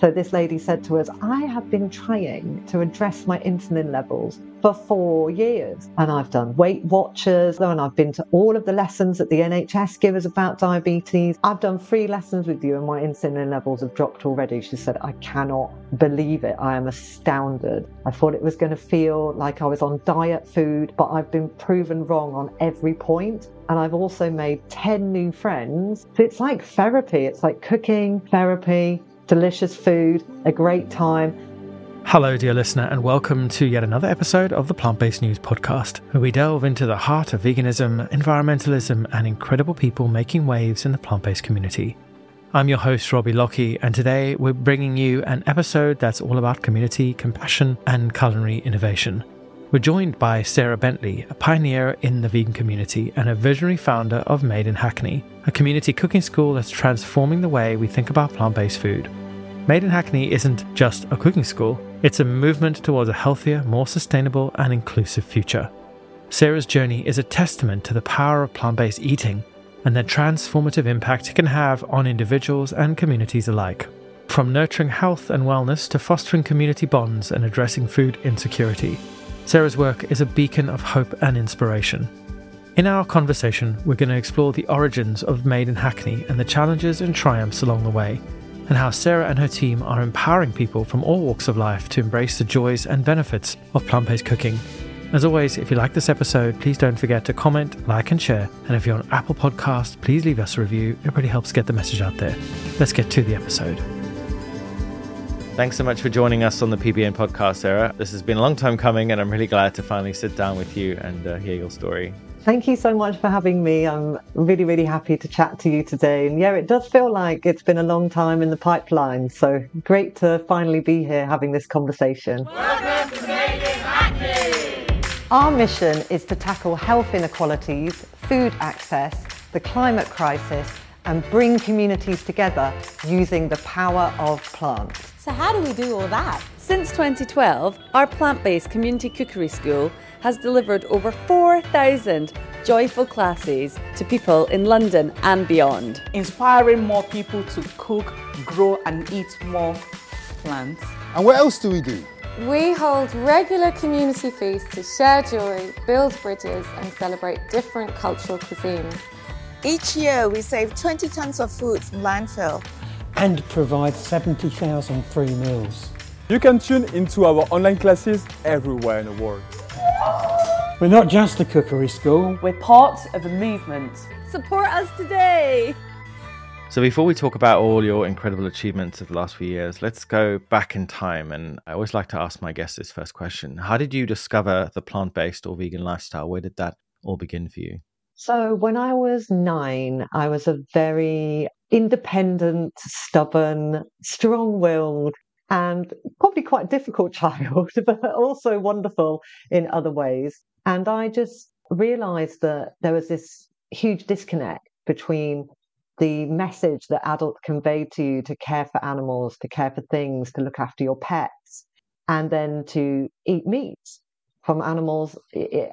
So this lady said to us, I have been trying to address my insulin levels for four years. And I've done Weight Watchers, and I've been to all of the lessons that the NHS give us about diabetes. I've done three lessons with you, and my insulin levels have dropped already. She said, I cannot believe it. I am astounded. I thought it was going to feel like I was on diet food, but I've been proven wrong on every point. And I've also made 10 new friends. So it's like therapy, it's like cooking, therapy, delicious food, a great time. Hello, dear listener, and welcome to yet another episode of the Plant Based News Podcast, where we delve into the heart of veganism, environmentalism, and incredible people making waves in the plant based community. I'm your host, Robbie Lockie, and today we're bringing you an episode that's all about community, compassion, and culinary innovation. We're joined by Sarah Bentley, a pioneer in the vegan community and a visionary founder of Made in Hackney, a community cooking school that's transforming the way we think about plant based food. Made in Hackney isn't just a cooking school, it's a movement towards a healthier, more sustainable, and inclusive future. Sarah's journey is a testament to the power of plant based eating and the transformative impact it can have on individuals and communities alike. From nurturing health and wellness to fostering community bonds and addressing food insecurity, Sarah's work is a beacon of hope and inspiration. In our conversation, we're going to explore the origins of Made in Hackney and the challenges and triumphs along the way, and how Sarah and her team are empowering people from all walks of life to embrace the joys and benefits of plant based cooking. As always, if you like this episode, please don't forget to comment, like, and share. And if you're on Apple Podcast, please leave us a review. It really helps get the message out there. Let's get to the episode. Thanks so much for joining us on the PBN podcast, Sarah. This has been a long time coming, and I'm really glad to finally sit down with you and uh, hear your story. Thank you so much for having me. I'm really, really happy to chat to you today. And yeah, it does feel like it's been a long time in the pipeline. So great to finally be here having this conversation. Welcome to Hackney! Our mission is to tackle health inequalities, food access, the climate crisis, and bring communities together using the power of plants. So, how do we do all that? Since 2012, our plant based community cookery school has delivered over 4,000 joyful classes to people in London and beyond. Inspiring more people to cook, grow, and eat more plants. And what else do we do? We hold regular community feasts to share joy, build bridges, and celebrate different cultural cuisines. Each year, we save 20 tons of food from landfill and provide 70,000 free meals. You can tune into our online classes everywhere in the world. We're not just a cookery school, we're part of a movement. Support us today! So, before we talk about all your incredible achievements of the last few years, let's go back in time. And I always like to ask my guests this first question How did you discover the plant based or vegan lifestyle? Where did that all begin for you? So, when I was nine, I was a very independent, stubborn, strong willed, and probably quite difficult child, but also wonderful in other ways. And I just realized that there was this huge disconnect between the message that adults conveyed to you to care for animals, to care for things, to look after your pets, and then to eat meat from animals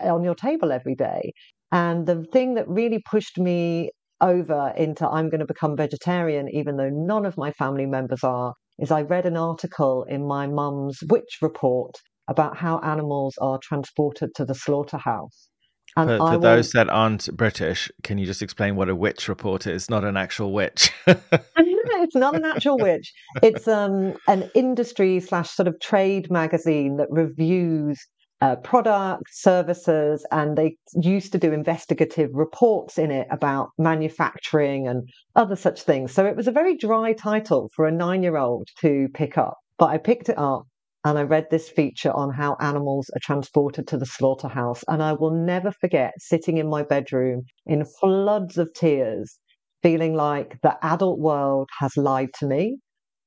on your table every day. And the thing that really pushed me over into I'm going to become vegetarian, even though none of my family members are, is I read an article in my mum's Which report about how animals are transported to the slaughterhouse. And for, for those that aren't British, can you just explain what a Which report is? Not an actual witch. it's not an actual witch. It's um, an industry slash sort of trade magazine that reviews uh, products, services, and they used to do investigative reports in it about manufacturing and other such things. So it was a very dry title for a nine year old to pick up. But I picked it up and I read this feature on how animals are transported to the slaughterhouse. And I will never forget sitting in my bedroom in floods of tears, feeling like the adult world has lied to me,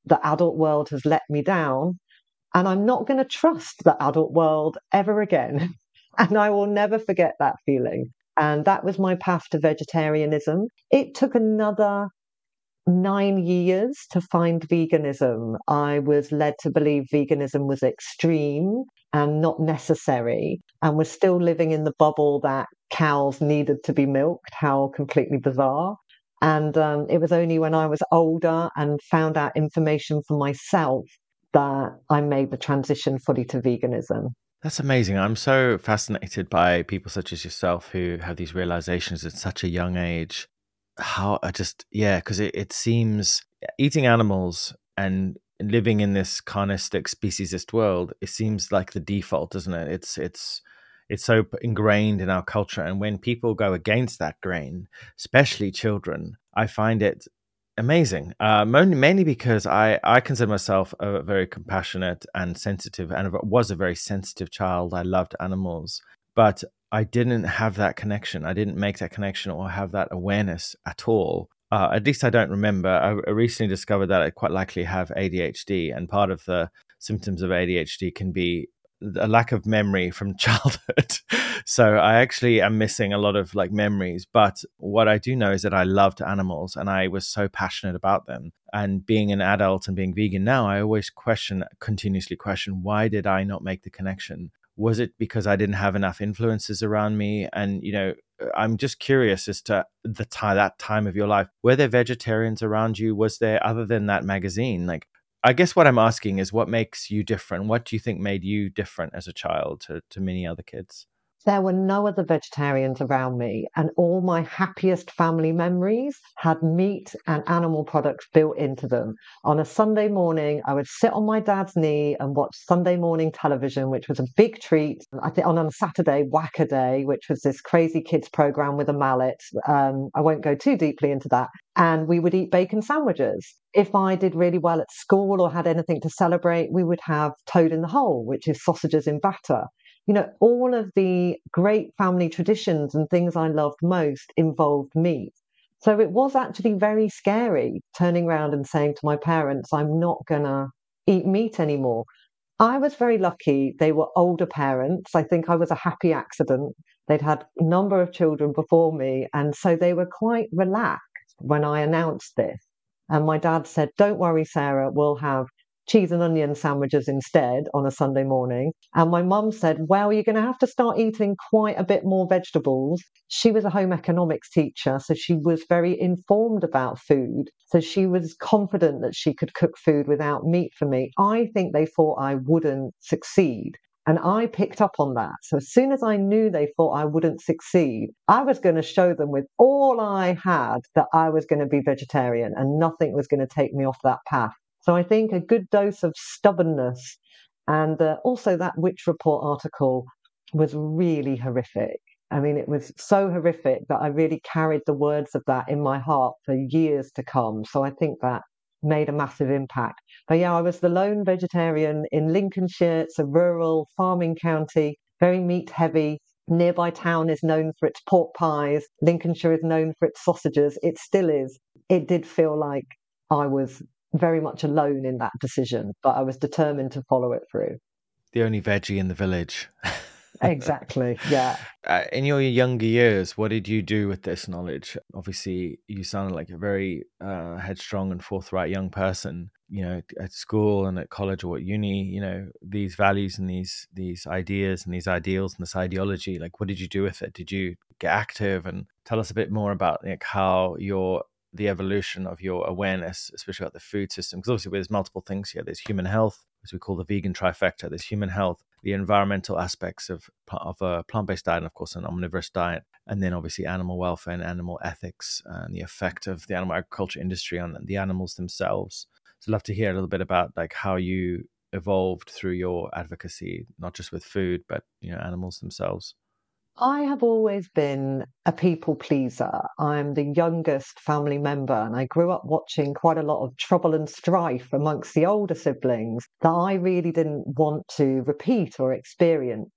the adult world has let me down and I'm not going to trust the adult world ever again. and I will never forget that feeling. And that was my path to vegetarianism. It took another nine years to find veganism. I was led to believe veganism was extreme and not necessary, and was still living in the bubble that cows needed to be milked. How completely bizarre. And um, it was only when I was older and found out information for myself that I made the transition fully to veganism. That's amazing. I'm so fascinated by people such as yourself who have these realizations at such a young age. How I just, yeah, because it, it seems eating animals and living in this carnistic speciesist world, it seems like the default, doesn't it? It's, it's, it's so ingrained in our culture. And when people go against that grain, especially children, I find it amazing. Uh, mainly because I, I consider myself a very compassionate and sensitive, and was a very sensitive child. I loved animals, but I didn't have that connection. I didn't make that connection or have that awareness at all. Uh, at least I don't remember. I recently discovered that I quite likely have ADHD, and part of the symptoms of ADHD can be a lack of memory from childhood. so I actually am missing a lot of like memories. But what I do know is that I loved animals and I was so passionate about them. And being an adult and being vegan now, I always question, continuously question, why did I not make the connection? Was it because I didn't have enough influences around me? And, you know, I'm just curious as to the time that time of your life. Were there vegetarians around you? Was there other than that magazine? Like I guess what I'm asking is what makes you different? What do you think made you different as a child to, to many other kids? There were no other vegetarians around me, and all my happiest family memories had meat and animal products built into them. On a Sunday morning, I would sit on my dad's knee and watch Sunday morning television, which was a big treat. I think on a Saturday, Wacaday, which was this crazy kids program with a mallet. Um, I won't go too deeply into that. And we would eat bacon sandwiches. If I did really well at school or had anything to celebrate, we would have toad in the hole, which is sausages in batter you know, all of the great family traditions and things I loved most involved meat. So it was actually very scary turning around and saying to my parents, I'm not going to eat meat anymore. I was very lucky. They were older parents. I think I was a happy accident. They'd had a number of children before me. And so they were quite relaxed when I announced this. And my dad said, Don't worry, Sarah, we'll have cheese and onion sandwiches instead on a Sunday morning. And my mum said, Well, you're going to have to start eating quite a bit more vegetables. She was a home economics teacher, so she was very informed about food. So she was confident that she could cook food without meat for me. I think they thought I wouldn't succeed. And I picked up on that. So as soon as I knew they thought I wouldn't succeed, I was going to show them with all I had that I was going to be vegetarian and nothing was going to take me off that path. So I think a good dose of stubbornness and uh, also that Which Report article was really horrific. I mean, it was so horrific that I really carried the words of that in my heart for years to come. So I think that made a massive impact. But yeah, I was the lone vegetarian in Lincolnshire. It's a rural farming county, very meat heavy. Nearby town is known for its pork pies. Lincolnshire is known for its sausages. It still is. It did feel like I was very much alone in that decision, but I was determined to follow it through. The only veggie in the village. exactly. Yeah. Uh, in your younger years, what did you do with this knowledge? Obviously, you sounded like a very uh, headstrong and forthright young person. You know, at school and at college or at uni, you know, these values and these these ideas and these ideals and this ideology. Like, what did you do with it? Did you get active? And tell us a bit more about like how your the evolution of your awareness, especially about the food system. Because obviously, there's multiple things here. There's human health, as we call the vegan trifecta. There's human health, the environmental aspects of of a plant-based diet, and of course, an omnivorous diet, and then obviously animal welfare and animal ethics and the effect of the animal agriculture industry on the animals themselves. So, I'd love to hear a little bit about like how you evolved through your advocacy, not just with food, but you know, animals themselves. I have always been a people pleaser. I'm the youngest family member, and I grew up watching quite a lot of trouble and strife amongst the older siblings that I really didn't want to repeat or experience.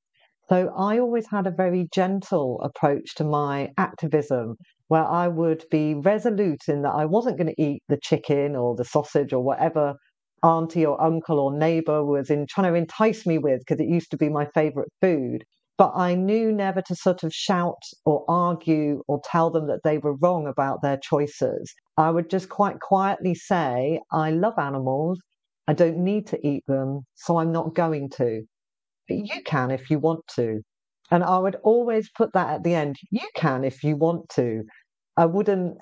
So I always had a very gentle approach to my activism where I would be resolute in that I wasn't going to eat the chicken or the sausage or whatever auntie or uncle or neighbor was in trying to entice me with because it used to be my favorite food but I knew never to sort of shout or argue or tell them that they were wrong about their choices. I would just quite quietly say, I love animals. I don't need to eat them, so I'm not going to. But you can if you want to. And I would always put that at the end. You can if you want to. I wouldn't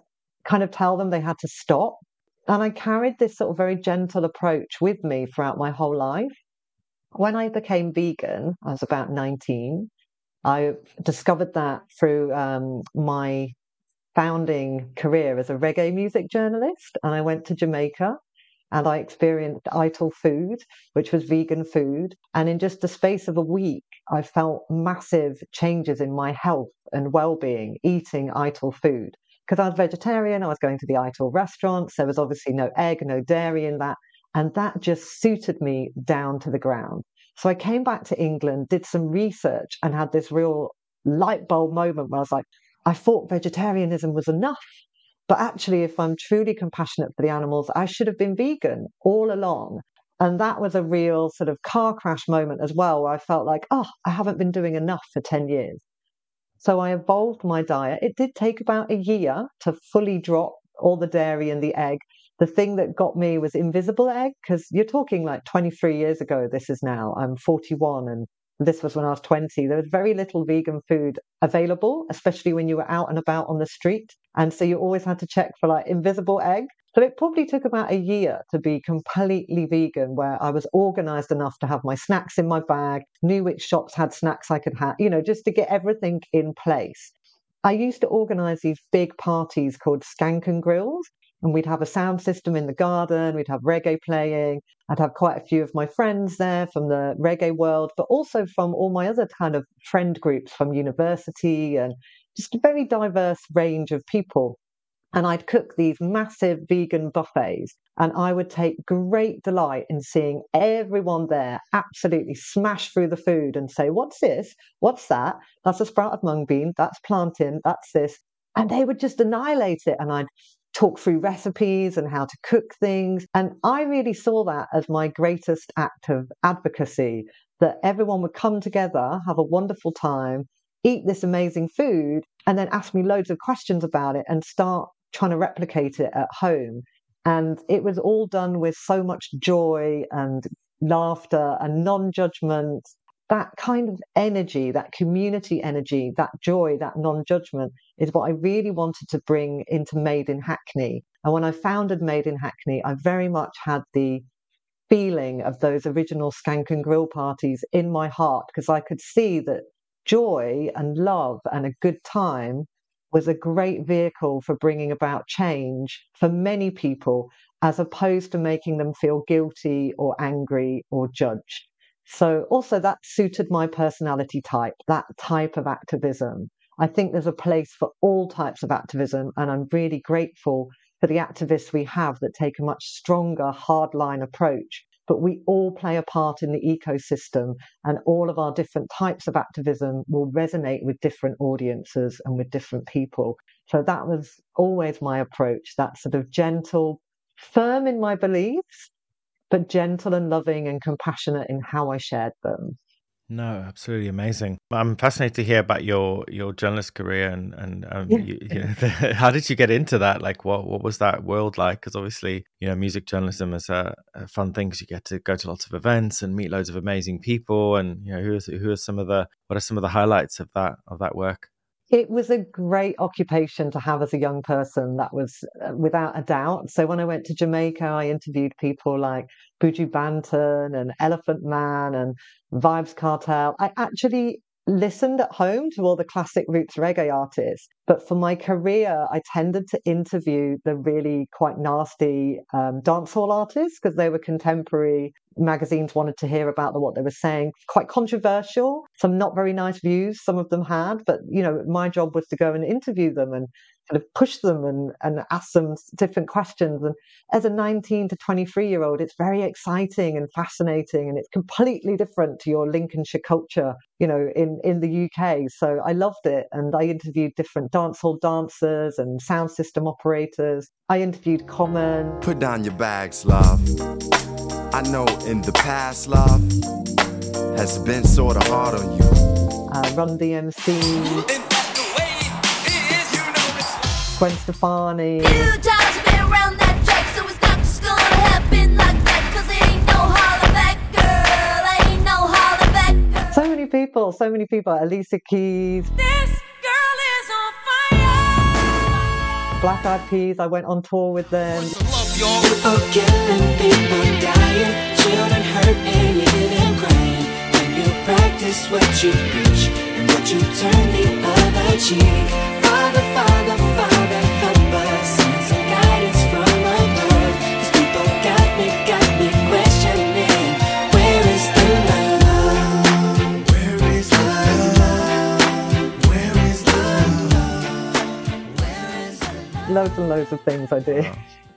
kind of tell them they had to stop. And I carried this sort of very gentle approach with me throughout my whole life. When I became vegan, I was about 19. I discovered that through um, my founding career as a reggae music journalist. And I went to Jamaica and I experienced Ital food, which was vegan food. And in just the space of a week, I felt massive changes in my health and well being eating Ital food. Because I was vegetarian, I was going to the Ital restaurants. There was obviously no egg, no dairy in that. And that just suited me down to the ground. So I came back to England, did some research, and had this real light bulb moment where I was like, I thought vegetarianism was enough. But actually, if I'm truly compassionate for the animals, I should have been vegan all along. And that was a real sort of car crash moment as well, where I felt like, oh, I haven't been doing enough for 10 years. So I evolved my diet. It did take about a year to fully drop all the dairy and the egg. The thing that got me was invisible egg, because you're talking like 23 years ago, this is now. I'm 41 and this was when I was 20, there was very little vegan food available, especially when you were out and about on the street. And so you always had to check for like invisible egg. So it probably took about a year to be completely vegan, where I was organized enough to have my snacks in my bag, knew which shops had snacks I could have, you know, just to get everything in place. I used to organize these big parties called Skank and Grills, and we'd have a sound system in the garden, we'd have reggae playing. I'd have quite a few of my friends there from the reggae world, but also from all my other kind of friend groups from university and just a very diverse range of people. And I'd cook these massive vegan buffets, and I would take great delight in seeing everyone there absolutely smash through the food and say, What's this? What's that? That's a sprouted mung bean. That's plantain. That's this. And they would just annihilate it. And I'd talk through recipes and how to cook things. And I really saw that as my greatest act of advocacy that everyone would come together, have a wonderful time, eat this amazing food, and then ask me loads of questions about it and start trying to replicate it at home. And it was all done with so much joy and laughter and non judgment that kind of energy, that community energy, that joy, that non judgment is what I really wanted to bring into Made in Hackney. And when I founded Made in Hackney, I very much had the feeling of those original Skank and Grill parties in my heart because I could see that joy and love and a good time was a great vehicle for bringing about change for many people as opposed to making them feel guilty or angry or judged. So, also, that suited my personality type, that type of activism. I think there's a place for all types of activism, and I'm really grateful for the activists we have that take a much stronger, hardline approach. But we all play a part in the ecosystem, and all of our different types of activism will resonate with different audiences and with different people. So that was always my approach that sort of gentle, firm in my beliefs, but gentle and loving and compassionate in how I shared them. No, absolutely amazing. I'm fascinated to hear about your your journalist career and and um, yeah. you, you know, the, how did you get into that? Like, what what was that world like? Because obviously, you know, music journalism is a, a fun thing because you get to go to lots of events and meet loads of amazing people. And you know, who is who are some of the what are some of the highlights of that of that work? It was a great occupation to have as a young person. That was uh, without a doubt. So when I went to Jamaica, I interviewed people like Buju Banton and Elephant Man and Vybz Kartel I actually listened at home to all the classic roots reggae artists. But for my career, I tended to interview the really quite nasty um, dancehall artists because they were contemporary. Magazines wanted to hear about what they were saying. Quite controversial, some not very nice views some of them had. But, you know, my job was to go and interview them and kind of push them and, and ask them different questions. And as a 19 to 23 year old, it's very exciting and fascinating, and it's completely different to your Lincolnshire culture, you know, in, in the UK. So I loved it. And I interviewed different dancehall dancers and sound system operators. I interviewed Common. Put down your bags, love. I know in the past, love has been sort of hard on you. Uh, Run DMC. Gwen Stefani. So many people, so many people. Alicia Keys. Black Eyed Peas. I went on tour with them. People killing, people dying, children hurt and even crying. When you practice what you preach and what you turn the other Loads of things I do.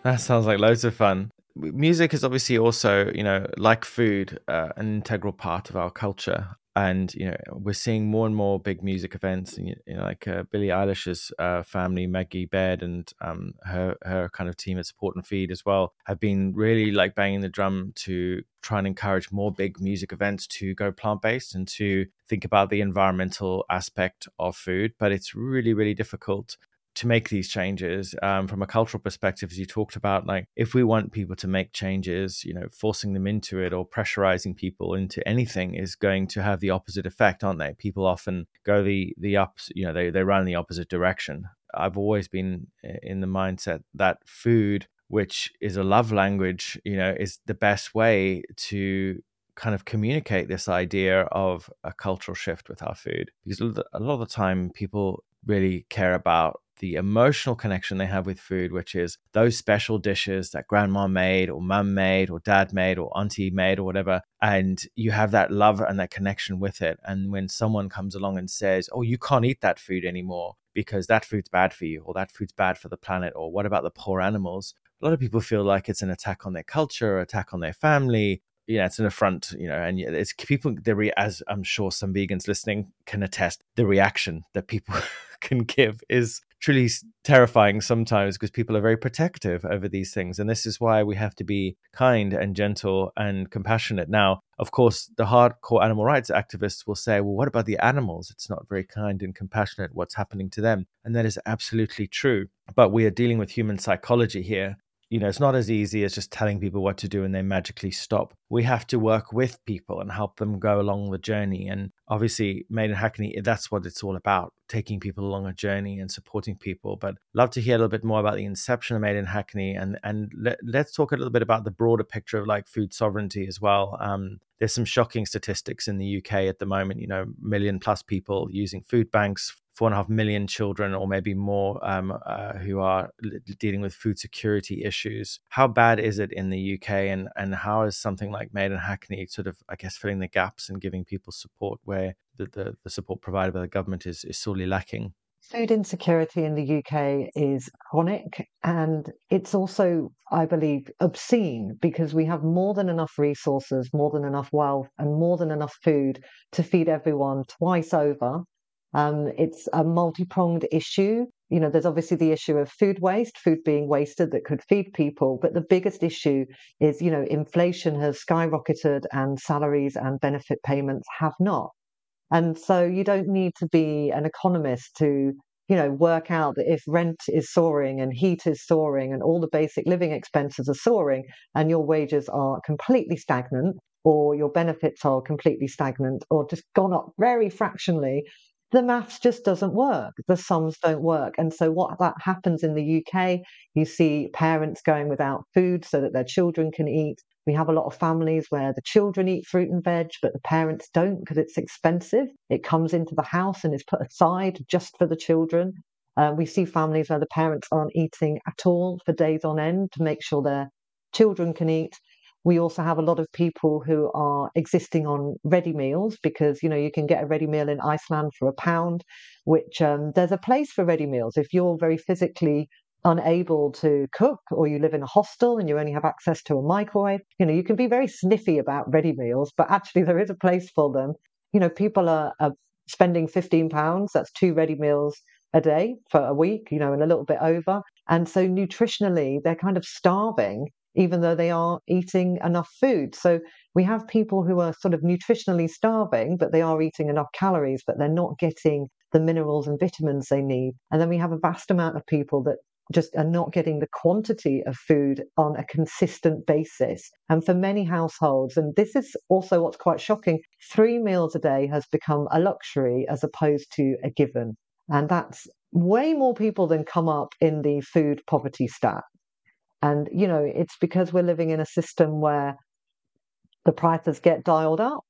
That sounds like loads of fun. Music is obviously also, you know, like food, uh, an integral part of our culture. And you know, we're seeing more and more big music events, and you know, like uh, Billie Eilish's uh, family, Maggie Baird, and um, her her kind of team at Support and Feed as well, have been really like banging the drum to try and encourage more big music events to go plant based and to think about the environmental aspect of food. But it's really, really difficult to make these changes um, from a cultural perspective as you talked about like if we want people to make changes you know forcing them into it or pressurizing people into anything is going to have the opposite effect aren't they? People often go the the ups you know they, they run in the opposite direction. I've always been in the mindset that food which is a love language you know is the best way to kind of communicate this idea of a cultural shift with our food. Because a lot of the time people really care about the emotional connection they have with food, which is those special dishes that grandma made, or mum made, or dad made, or auntie made, or whatever. And you have that love and that connection with it. And when someone comes along and says, Oh, you can't eat that food anymore because that food's bad for you, or that food's bad for the planet, or what about the poor animals? A lot of people feel like it's an attack on their culture, attack on their family, you know, it's an affront, you know, and it's people, the re- as I'm sure some vegans listening can attest, the reaction that people can give is truly terrifying sometimes because people are very protective over these things. And this is why we have to be kind and gentle and compassionate. Now, of course, the hardcore animal rights activists will say, well, what about the animals? It's not very kind and compassionate what's happening to them. And that is absolutely true. But we are dealing with human psychology here you know, it's not as easy as just telling people what to do and they magically stop. We have to work with people and help them go along the journey. And obviously, Made in Hackney, that's what it's all about taking people along a journey and supporting people. But love to hear a little bit more about the inception of Made in Hackney. And, and let, us talk a little bit about the broader picture of like food sovereignty as well. Um, there's some shocking statistics in the UK at the moment, you know, million plus people using food banks four and a half million children or maybe more um, uh, who are dealing with food security issues. How bad is it in the UK, and and how is something like Made in Hackney sort of, I guess, filling the gaps and giving people support where the, the, the support provided by the government is, is sorely lacking? Food insecurity in the UK is chronic and it's also, I believe, obscene because we have more than enough resources, more than enough wealth, and more than enough food to feed everyone twice over um, it's a multi pronged issue. You know, there's obviously the issue of food waste, food being wasted that could feed people. But the biggest issue is, you know, inflation has skyrocketed and salaries and benefit payments have not. And so you don't need to be an economist to, you know, work out that if rent is soaring and heat is soaring and all the basic living expenses are soaring and your wages are completely stagnant or your benefits are completely stagnant or just gone up very fractionally, the maths just doesn't work. The sums don't work. And so, what that happens in the UK, you see parents going without food so that their children can eat. We have a lot of families where the children eat fruit and veg, but the parents don't because it's expensive. It comes into the house and is put aside just for the children. Uh, we see families where the parents aren't eating at all for days on end to make sure their children can eat. We also have a lot of people who are existing on ready meals because you know you can get a ready meal in Iceland for a pound, which um, there's a place for ready meals. If you're very physically unable to cook or you live in a hostel and you only have access to a microwave, you know, you can be very sniffy about ready meals, but actually there is a place for them. You know, people are, are spending 15 pounds, that's two ready meals a day for a week, you know, and a little bit over. And so nutritionally, they're kind of starving even though they are eating enough food. So we have people who are sort of nutritionally starving, but they are eating enough calories, but they're not getting the minerals and vitamins they need. And then we have a vast amount of people that just are not getting the quantity of food on a consistent basis. And for many households, and this is also what's quite shocking, three meals a day has become a luxury as opposed to a given. And that's way more people than come up in the food poverty stat. And, you know, it's because we're living in a system where the prices get dialed up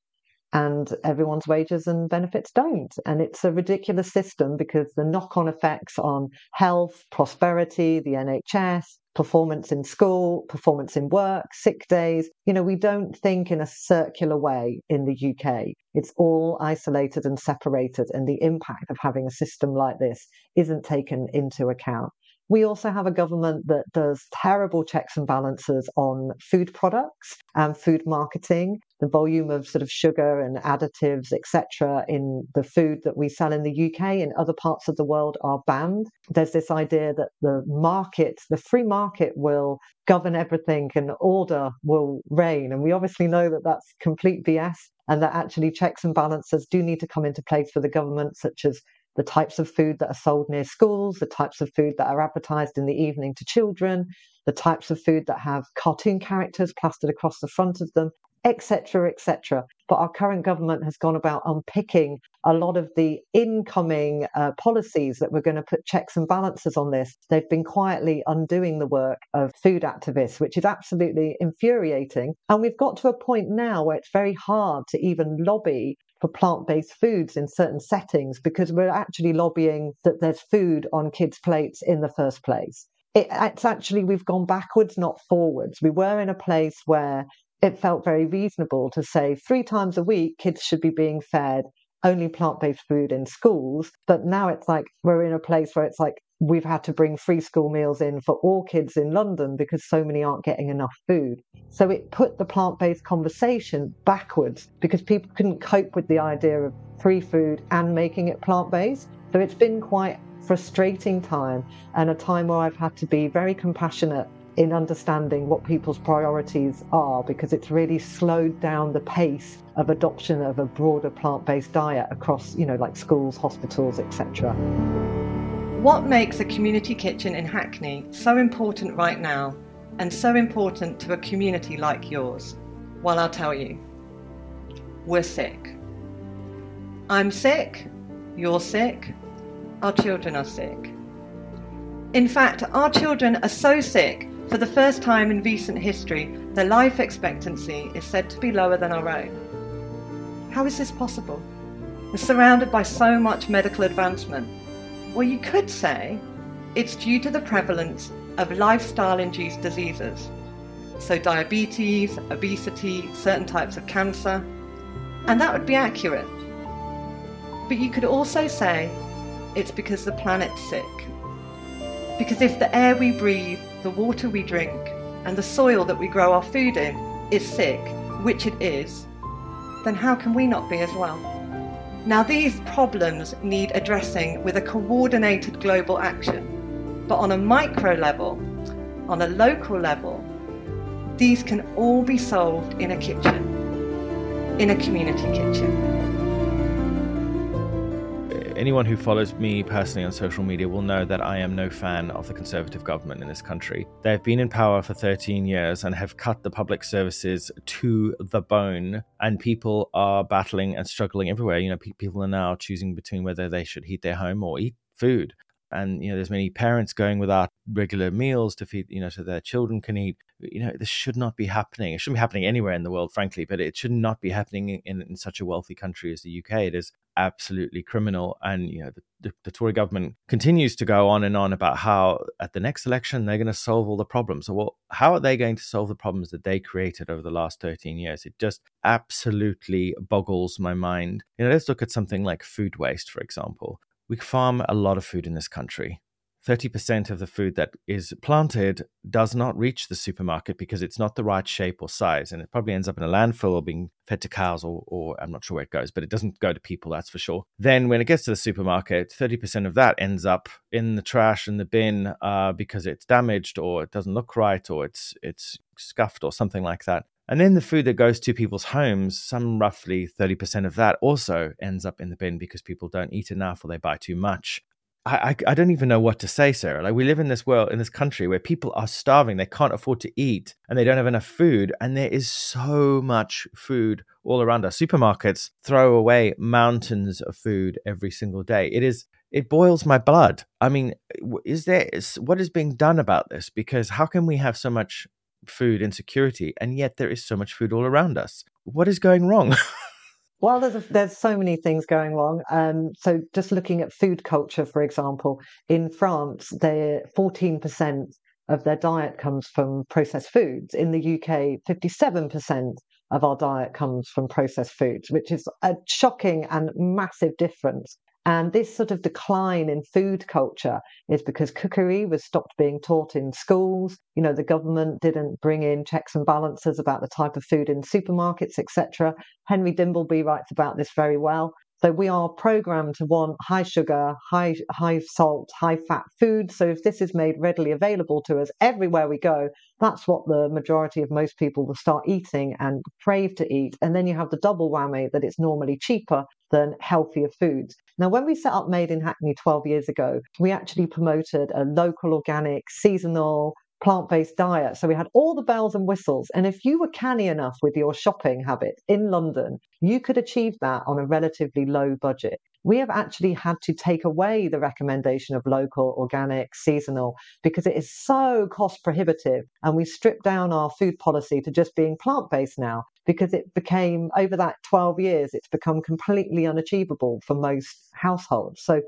and everyone's wages and benefits don't. And it's a ridiculous system because the knock on effects on health, prosperity, the NHS, performance in school, performance in work, sick days. You know, we don't think in a circular way in the UK. It's all isolated and separated, and the impact of having a system like this isn't taken into account. We also have a government that does terrible checks and balances on food products and food marketing. The volume of sort of sugar and additives, etc., in the food that we sell in the UK and other parts of the world are banned. There's this idea that the market, the free market, will govern everything and order will reign. And we obviously know that that's complete BS and that actually checks and balances do need to come into place for the government, such as the types of food that are sold near schools, the types of food that are advertised in the evening to children, the types of food that have cartoon characters plastered across the front of them, etc., etc. But our current government has gone about unpicking a lot of the incoming uh, policies that were going to put checks and balances on this. They've been quietly undoing the work of food activists, which is absolutely infuriating. And we've got to a point now where it's very hard to even lobby for plant based foods in certain settings because we're actually lobbying that there's food on kids' plates in the first place. It, it's actually, we've gone backwards, not forwards. We were in a place where it felt very reasonable to say three times a week kids should be being fed only plant based food in schools. But now it's like we're in a place where it's like we've had to bring free school meals in for all kids in London because so many aren't getting enough food. So it put the plant based conversation backwards because people couldn't cope with the idea of free food and making it plant based. So it's been quite frustrating time and a time where I've had to be very compassionate in understanding what people's priorities are because it's really slowed down the pace of adoption of a broader plant-based diet across you know like schools hospitals etc what makes a community kitchen in Hackney so important right now and so important to a community like yours? Well, I'll tell you. We're sick. I'm sick. You're sick. Our children are sick. In fact, our children are so sick, for the first time in recent history, their life expectancy is said to be lower than our own. How is this possible? We're surrounded by so much medical advancement well, you could say it's due to the prevalence of lifestyle induced diseases. So, diabetes, obesity, certain types of cancer, and that would be accurate. But you could also say it's because the planet's sick. Because if the air we breathe, the water we drink, and the soil that we grow our food in is sick, which it is, then how can we not be as well? Now, these problems need addressing with a coordinated global action, but on a micro level, on a local level, these can all be solved in a kitchen, in a community kitchen anyone who follows me personally on social media will know that I am no fan of the Conservative government in this country. They have been in power for 13 years and have cut the public services to the bone, and people are battling and struggling everywhere. You know, pe- people are now choosing between whether they should heat their home or eat food and you know there's many parents going without regular meals to feed you know so their children can eat you know this should not be happening it shouldn't be happening anywhere in the world frankly but it should not be happening in, in such a wealthy country as the uk it is absolutely criminal. And you know, the, the, the, Tory government continues to go on and on about how at the next election they're going to solve all the problems. So, well, how are they going to solve the problems that they created over the last 13 years? It just absolutely boggles my mind. You know, let's look at something like food waste, for example. We farm a lot of food in this country. 30% of the food that is planted does not reach the supermarket because it's not the right shape or size. And it probably ends up in a landfill or being fed to cows, or, or I'm not sure where it goes, but it doesn't go to people, that's for sure. Then when it gets to the supermarket, 30% of that ends up in the trash in the bin uh, because it's damaged or it doesn't look right or it's, it's scuffed or something like that. And then the food that goes to people's homes, some roughly 30% of that also ends up in the bin because people don't eat enough or they buy too much. I, I don't even know what to say, Sarah. Like we live in this world, in this country where people are starving, they can't afford to eat, and they don't have enough food, and there is so much food all around us. Supermarkets throw away mountains of food every single day. It is it boils my blood. I mean, is there is, what is being done about this? Because how can we have so much food insecurity and yet there is so much food all around us? What is going wrong? Well, there's a, there's so many things going wrong. Um, so just looking at food culture, for example, in France, they 14% of their diet comes from processed foods. In the UK, 57% of our diet comes from processed foods, which is a shocking and massive difference. And this sort of decline in food culture is because cookery was stopped being taught in schools. You know, the government didn't bring in checks and balances about the type of food in supermarkets, etc. Henry Dimbleby writes about this very well. So we are programmed to want high sugar, high high salt, high fat food. So if this is made readily available to us everywhere we go, that's what the majority of most people will start eating and crave to eat. And then you have the double whammy that it's normally cheaper than healthier foods. Now, when we set up Made in Hackney 12 years ago, we actually promoted a local, organic, seasonal, plant based diet. So we had all the bells and whistles. And if you were canny enough with your shopping habit in London, you could achieve that on a relatively low budget. We have actually had to take away the recommendation of local, organic, seasonal because it is so cost prohibitive. And we stripped down our food policy to just being plant based now because it became, over that 12 years, it's become completely unachievable for most households. So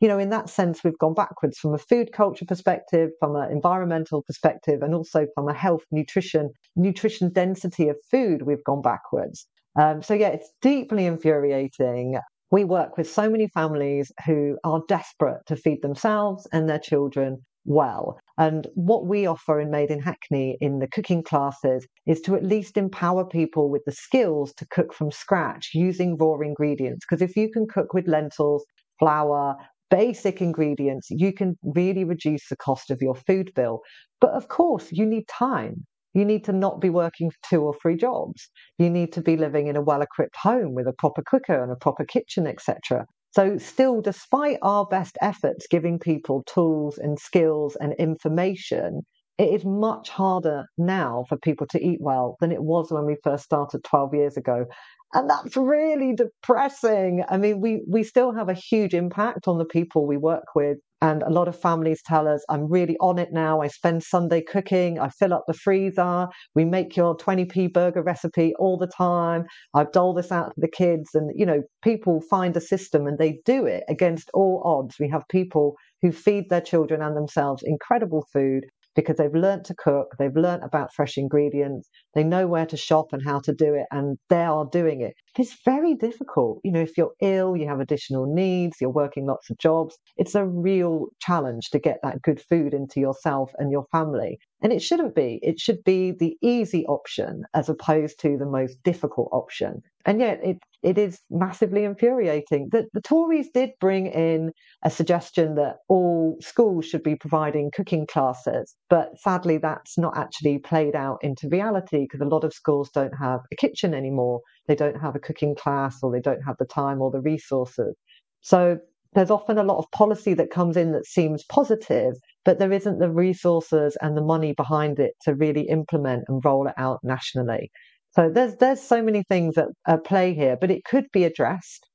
you know, in that sense, we've gone backwards from a food culture perspective, from an environmental perspective, and also from a health, nutrition, nutrition density of food, we've gone backwards. Um, so, yeah, it's deeply infuriating. We work with so many families who are desperate to feed themselves and their children well. And what we offer in Made in Hackney in the cooking classes is to at least empower people with the skills to cook from scratch using raw ingredients. Because if you can cook with lentils, flour, basic ingredients, you can really reduce the cost of your food bill. But of course, you need time. You need to not be working two or three jobs. You need to be living in a well equipped home with a proper cooker and a proper kitchen, etc. So, still, despite our best efforts giving people tools and skills and information, it is much harder now for people to eat well than it was when we first started 12 years ago and that's really depressing. I mean we we still have a huge impact on the people we work with. And a lot of families tell us i'm really on it now. I spend sunday cooking. I fill up the freezer. We make your 20p burger recipe all the time. I dole this out to the kids. And you know people find a system and they do it against all odds. We have people who feed their children and themselves incredible food because they've learnt to cook, they've learnt about fresh ingredients, they know where to shop and how to do it, and they are doing it. It's very difficult. You know, if you're ill, you have additional needs, you're working lots of jobs, it's a real challenge to get that good food into yourself and your family. And it shouldn't be. It should be the easy option as opposed to the most difficult option. And yet, it it is massively infuriating that the Tories did bring in a suggestion that all schools should be providing cooking classes, but sadly, that's not actually played out into reality because a lot of schools don't have a kitchen anymore. They don't have a cooking class, or they don't have the time or the resources. So there's often a lot of policy that comes in that seems positive, but there isn't the resources and the money behind it to really implement and roll it out nationally. So there's there's so many things at, at play here, but it could be addressed.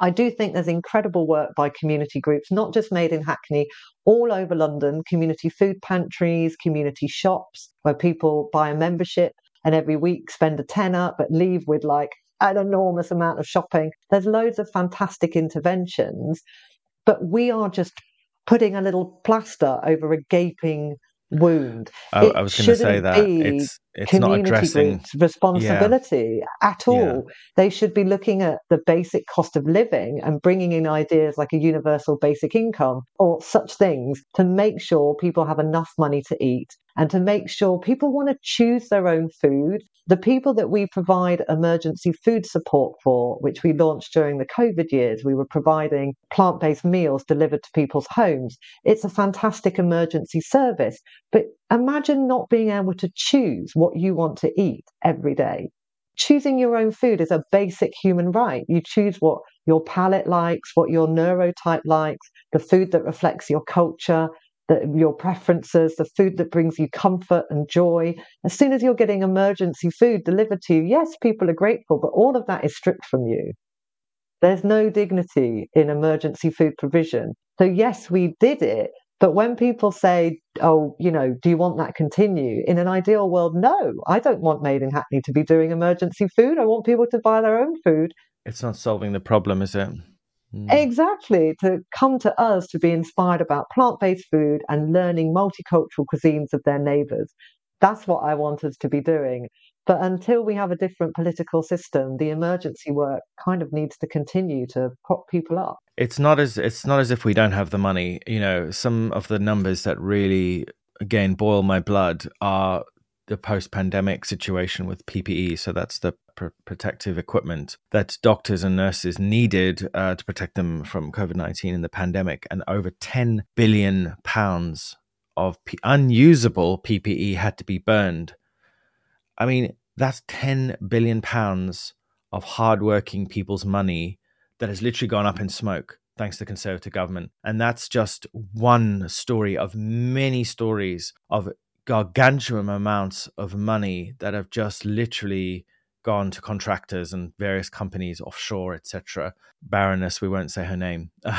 I do think there's incredible work by community groups, not just made in Hackney, all over London, community food pantries, community shops where people buy a membership and every week spend a tenner but leave with like an enormous amount of shopping. There's loads of fantastic interventions, but we are just putting a little plaster over a gaping wound. Oh, I, I was going to say that it's it's not addressing responsibility yeah. at all. Yeah. They should be looking at the basic cost of living and bringing in ideas like a universal basic income or such things to make sure people have enough money to eat and to make sure people want to choose their own food. The people that we provide emergency food support for, which we launched during the COVID years, we were providing plant based meals delivered to people's homes. It's a fantastic emergency service. But imagine not being able to choose what you want to eat every day. Choosing your own food is a basic human right. You choose what your palate likes, what your neurotype likes, the food that reflects your culture, the, your preferences, the food that brings you comfort and joy. As soon as you're getting emergency food delivered to you, yes, people are grateful, but all of that is stripped from you. There's no dignity in emergency food provision. So, yes, we did it. But when people say, oh, you know, do you want that continue? In an ideal world, no, I don't want Made in Hackney to be doing emergency food. I want people to buy their own food. It's not solving the problem, is it? Mm. Exactly. To come to us to be inspired about plant based food and learning multicultural cuisines of their neighbours. That's what I want us to be doing. But until we have a different political system, the emergency work kind of needs to continue to prop people up. It's not as it's not as if we don't have the money. You know, some of the numbers that really again boil my blood are the post-pandemic situation with PPE. So that's the pr- protective equipment that doctors and nurses needed uh, to protect them from COVID nineteen in the pandemic, and over ten billion pounds of P- unusable PPE had to be burned I mean, that's 10 billion pounds of hardworking people's money that has literally gone up in smoke thanks to the Conservative government. And that's just one story of many stories of gargantuan amounts of money that have just literally gone to contractors and various companies offshore, etc. Baroness, we won't say her name,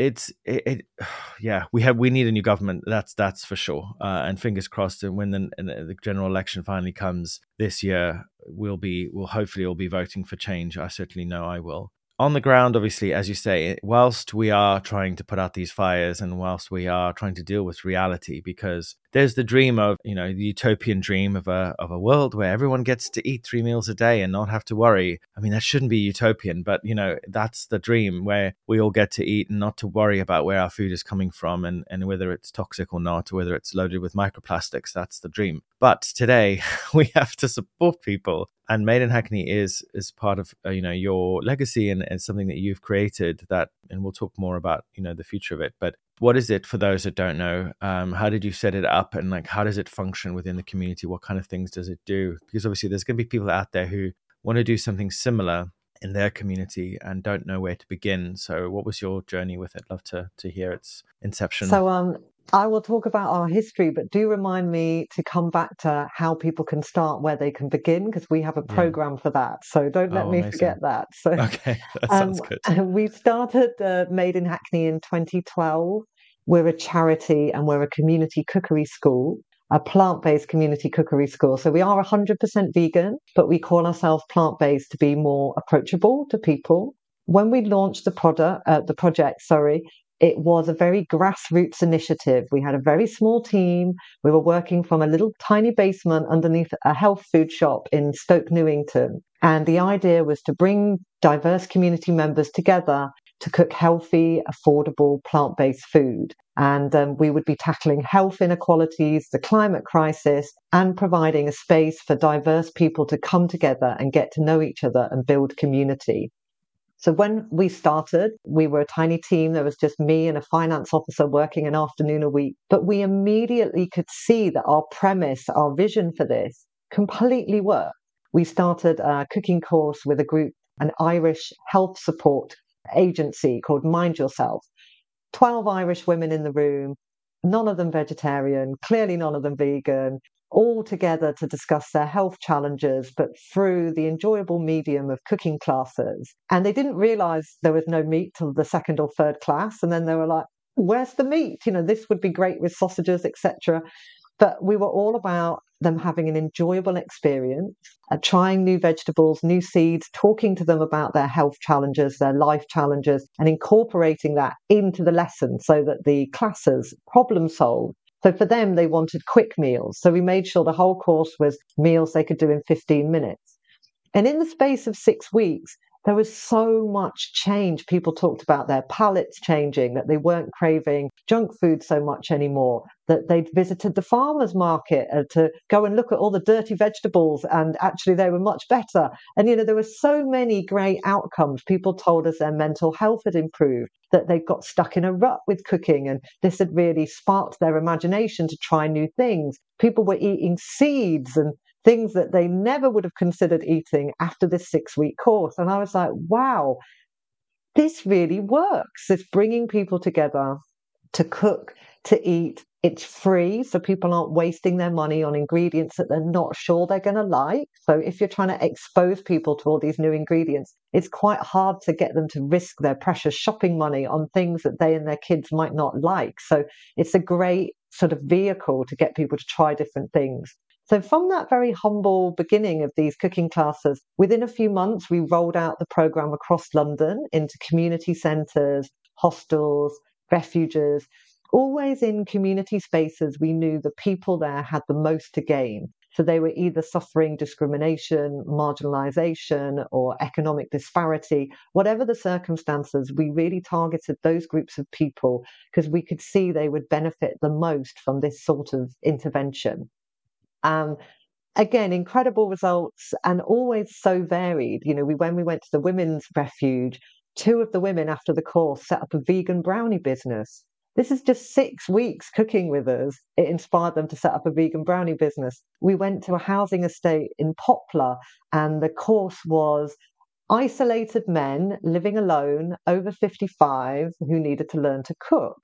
it's it, it, yeah we have we need a new government that's that's for sure. Uh, and fingers crossed and when the, the, general election finally comes this year we'll be we'll hopefully all be voting for change. I certainly know i will on the ground, obviously, as you say, whilst we are trying to put out these fires and whilst we are trying to deal with reality, because there's the dream of, you know, the utopian dream of a of a world where everyone gets to eat three meals a day and not have to worry. I mean, that shouldn't be utopian, but you know, that's the dream where we all get to eat and not to worry about where our food is coming from and, and whether it's toxic or not, or whether it's loaded with microplastics. That's the dream. But today we have to support people and Made in Hackney is is part of uh, you know your legacy and, and something that you've created that and we'll talk more about you know the future of it. But what is it for those that don't know um, how did you set it up and like how does it function within the community? What kind of things does it do? Because obviously there's going to be people out there who want to do something similar in their community and don't know where to begin. So what was your journey with it? Love to to hear its inception. So um I will talk about our history, but do remind me to come back to how people can start, where they can begin, because we have a program yeah. for that. So don't let oh, me amazing. forget that. So okay, that sounds um, good. We started uh, Made in Hackney in 2012. We're a charity and we're a community cookery school, a plant-based community cookery school. So we are 100% vegan, but we call ourselves plant-based to be more approachable to people when we launched the product, uh, the project, sorry, it was a very grassroots initiative. We had a very small team. We were working from a little tiny basement underneath a health food shop in Stoke Newington. And the idea was to bring diverse community members together to cook healthy, affordable, plant based food. And um, we would be tackling health inequalities, the climate crisis, and providing a space for diverse people to come together and get to know each other and build community. So when we started, we were a tiny team. There was just me and a finance officer working an afternoon a week. But we immediately could see that our premise, our vision for this completely worked. We started a cooking course with a group, an Irish health support agency called Mind Yourself. 12 Irish women in the room, none of them vegetarian, clearly none of them vegan, all together to discuss their health challenges, but through the enjoyable medium of cooking classes. And they didn't realize there was no meat till the second or third class. And then they were like, where's the meat? You know, this would be great with sausages, etc. But we were all about them having an enjoyable experience, uh, trying new vegetables, new seeds, talking to them about their health challenges, their life challenges, and incorporating that into the lesson so that the classes problem solved so for them, they wanted quick meals. So we made sure the whole course was meals they could do in 15 minutes. And in the space of six weeks, there was so much change. People talked about their palates changing, that they weren't craving junk food so much anymore, that they'd visited the farmer's market uh, to go and look at all the dirty vegetables and actually they were much better. And, you know, there were so many great outcomes. People told us their mental health had improved, that they'd got stuck in a rut with cooking and this had really sparked their imagination to try new things. People were eating seeds and things that they never would have considered eating after this six week course. And I was like, wow, this really works. It's bringing people together to cook, to eat, It's free, so people aren't wasting their money on ingredients that they're not sure they're going to like. So, if you're trying to expose people to all these new ingredients, it's quite hard to get them to risk their precious shopping money on things that they and their kids might not like. So, it's a great sort of vehicle to get people to try different things. So, from that very humble beginning of these cooking classes, within a few months, we rolled out the program across London into community centres, hostels, refuges, always in community spaces, we knew the people there had the most to gain. So they were either suffering discrimination, marginalization, or economic disparity. Whatever the circumstances, we really targeted those groups of people because we could see they would benefit the most from this sort of intervention. Um, again, incredible results and always so varied. You know, we when we went to the women's refuge, two of the women after the course set up a vegan brownie business. This is just six weeks cooking with us. It inspired them to set up a vegan brownie business. We went to a housing estate in Poplar, and the course was isolated men living alone over 55 who needed to learn to cook.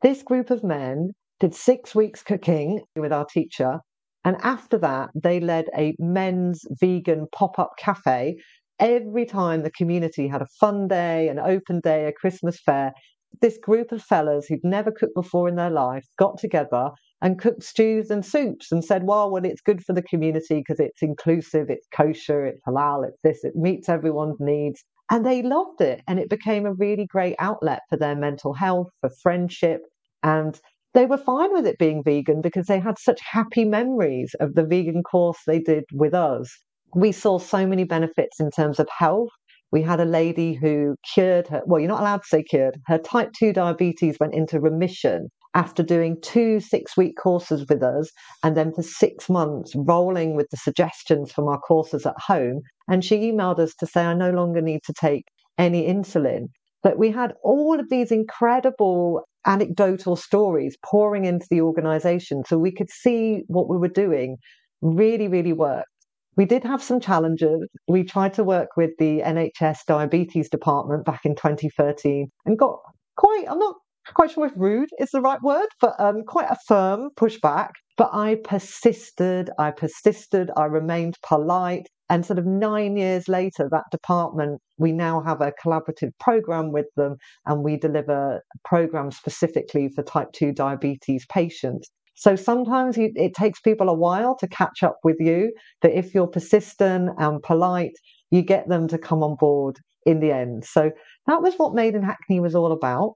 This group of men did six weeks cooking with our teacher. And after that, they led a men's vegan pop up cafe. Every time the community had a fun day, an open day, a Christmas fair, this group of fellas who'd never cooked before in their life got together and cooked stews and soups and said, well, well, it's good for the community because it's inclusive, it's kosher, it's halal, it's this, it meets everyone's needs. And they loved it. And it became a really great outlet for their mental health, for friendship. And they were fine with it being vegan because they had such happy memories of the vegan course they did with us. We saw so many benefits in terms of health we had a lady who cured her, well, you're not allowed to say cured, her type 2 diabetes went into remission after doing two six week courses with us and then for six months rolling with the suggestions from our courses at home. And she emailed us to say, I no longer need to take any insulin. But we had all of these incredible anecdotal stories pouring into the organization so we could see what we were doing really, really worked. We did have some challenges. We tried to work with the NHS diabetes department back in 2013 and got quite, I'm not quite sure if rude is the right word, but um, quite a firm pushback. But I persisted, I persisted, I remained polite. And sort of nine years later, that department, we now have a collaborative program with them and we deliver programs specifically for type 2 diabetes patients. So sometimes it takes people a while to catch up with you, but if you're persistent and polite, you get them to come on board in the end. So that was what Made in Hackney was all about.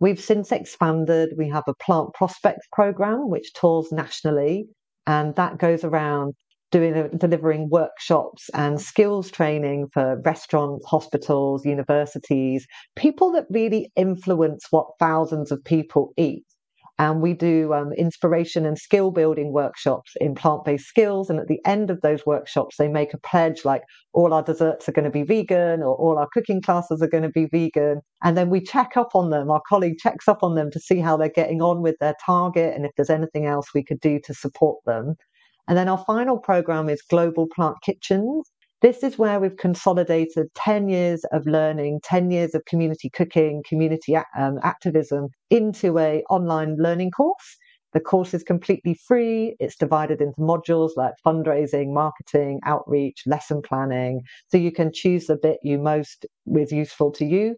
We've since expanded. We have a plant prospects program which tours nationally, and that goes around doing delivering workshops and skills training for restaurants, hospitals, universities, people that really influence what thousands of people eat. And we do um, inspiration and skill building workshops in plant based skills. And at the end of those workshops, they make a pledge like all our desserts are going to be vegan or all our cooking classes are going to be vegan. And then we check up on them. Our colleague checks up on them to see how they're getting on with their target and if there's anything else we could do to support them. And then our final program is Global Plant Kitchens. This is where we've consolidated 10 years of learning, 10 years of community cooking, community um, activism into a online learning course. The course is completely free. It's divided into modules like fundraising, marketing, outreach, lesson planning. So you can choose the bit you most is useful to you.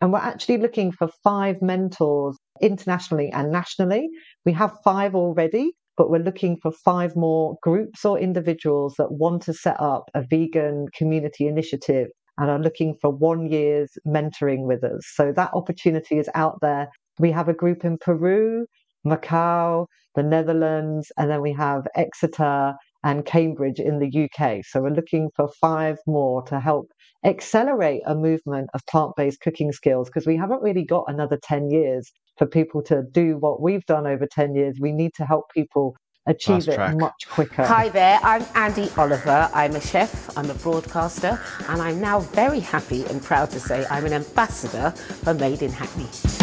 And we're actually looking for five mentors internationally and nationally. We have five already, but we're looking for five more groups or individuals that want to set up a vegan community initiative and are looking for one year's mentoring with us. So that opportunity is out there. We have a group in Peru, Macau, the Netherlands, and then we have Exeter and Cambridge in the UK. So we're looking for five more to help accelerate a movement of plant based cooking skills because we haven't really got another 10 years for people to do what we've done over 10 years. We need to help people achieve it much quicker. Hi there, I'm Andi Oliver. I'm a chef, I'm a broadcaster, and I'm now very happy and proud to say I'm an ambassador for Made in Hackney.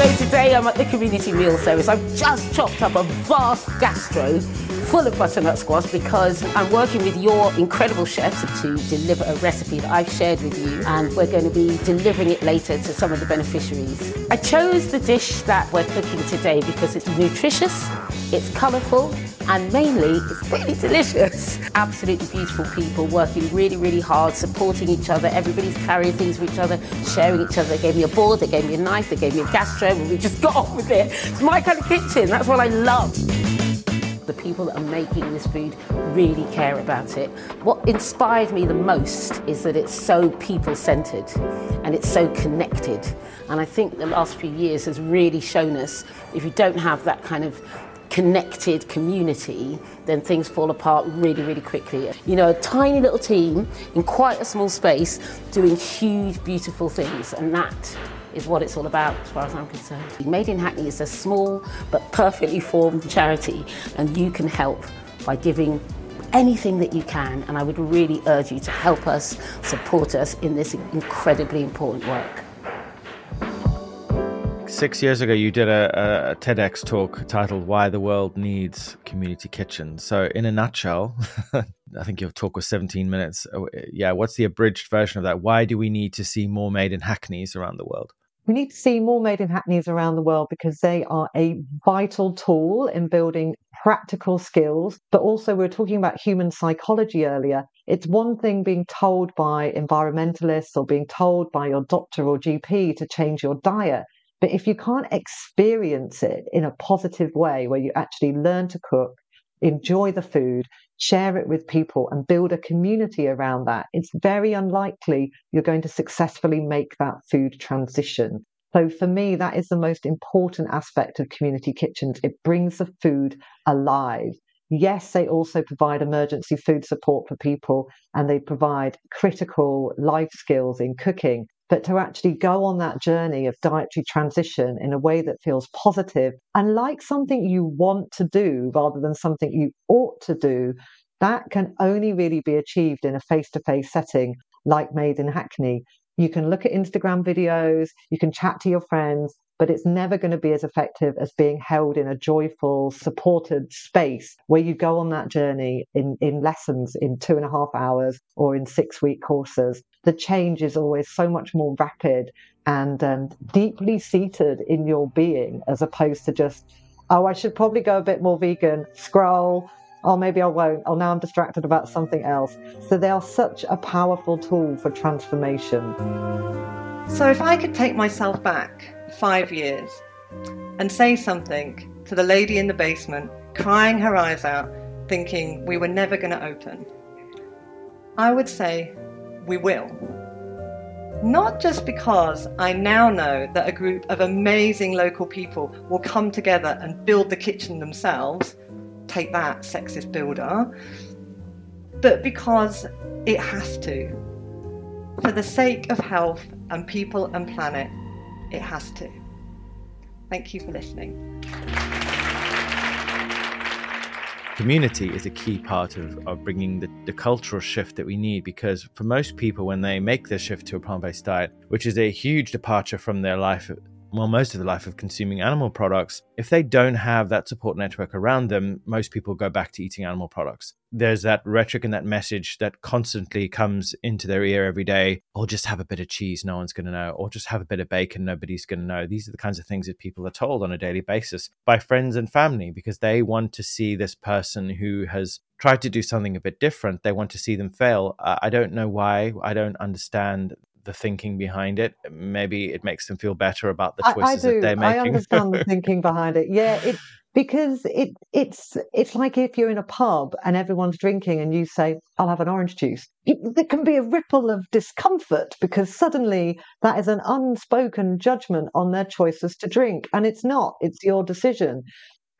So today I'm at the community meal service. I've just chopped up a vast gastro full of butternut squash because I'm working with your incredible chefs to deliver a recipe that I've shared with you, and we're going to be delivering it later to some of the beneficiaries. I chose the dish that we're cooking today because it's nutritious, it's colourful, and mainly it's really delicious. Absolutely beautiful people working really, really hard, supporting each other. Everybody's carrying things for each other, sharing each other. They gave me a board, they gave me a knife, they gave me a gas stove, and we just got on with it. It's my kind of kitchen. That's what I love the people that are making this food really care about it. What inspired me the most is that it's so people centered and it's so connected. And I think the last few years has really shown us if you don't have that kind of connected community, then things fall apart really, really quickly. You know, a tiny little team in quite a small space doing huge, beautiful things, and that is what it's all about as far as I'm concerned. Made in Hackney is a small but perfectly formed charity, and you can help by giving anything that you can. And I would really urge you to help us, support us in this incredibly important work. Six years ago, you did a, a, TEDx talk titled Why the World Needs Community Kitchens. So, in a nutshell, I think your talk was 17 minutes. Uh, yeah, what's the abridged version of that? Why do we need to see more made in Hackneys around the world? We need to see more made in Hackneys around the world because they are a vital tool in building practical skills. But also, we were talking about human psychology earlier. It's one thing being told by environmentalists or being told by your doctor or GP to change your diet. But if you can't experience it in a positive way where you actually learn to cook, enjoy the food, share it with people, and build a community around that, it's very unlikely you're going to successfully make that food transition. So, for me, that is the most important aspect of community kitchens. It brings the food alive. Yes, they also provide emergency food support for people and they provide critical life skills in cooking but to actually go on that journey of dietary transition in a way that feels positive and like something you want to do rather than something you ought to do, that can only really be achieved in a face to face setting like Made in Hackney. You can look at Instagram videos, you can chat to your friends, but it's never going to be as effective as being held in a joyful, supported space where you go on that journey in, in lessons in two and a half hours or in six week courses. The change is always so much more rapid and um, deeply seated in your being as opposed to just, oh, I should probably go a bit more vegan, scroll, oh, maybe I won't. Oh, now I'm distracted about something else. So they are such a powerful tool for transformation. So if I could take myself back five years and say something to the lady in the basement, crying her eyes out, thinking we were never going to open, I would say, we will. Not just because I now know that a group of amazing local people will come together and build the kitchen themselves, take that, sexist builder, but because it has to. For the sake of health and people and planet, it has to. Thank you for listening. Community is a key part of, of bringing the, the cultural shift that we need because for most people, when they make the shift to a plant based diet, which is a huge departure from their life well, most of the life of consuming animal products, if they don't have that support network around them, most people go back to eating animal products. There's that rhetoric and that message that constantly comes into their ear every day, or just have a bit of cheese, no one's going to know, or just have a bit of bacon, nobody's going to know. These are the kinds of things that people are told on a daily basis by friends and family because they want to see this person who has tried to do something a bit different. They want to see them fail. I don't know why. I don't understand the thinking behind it. Maybe it makes them feel better about the choices I, I that they're making. I understand the thinking behind it. Yeah, it because it it's it's like if you're in a pub and everyone's drinking and you say I'll have an orange juice. It, there can be a ripple of discomfort because suddenly that is an unspoken judgment on their choices to drink, and it's not. It's your decision.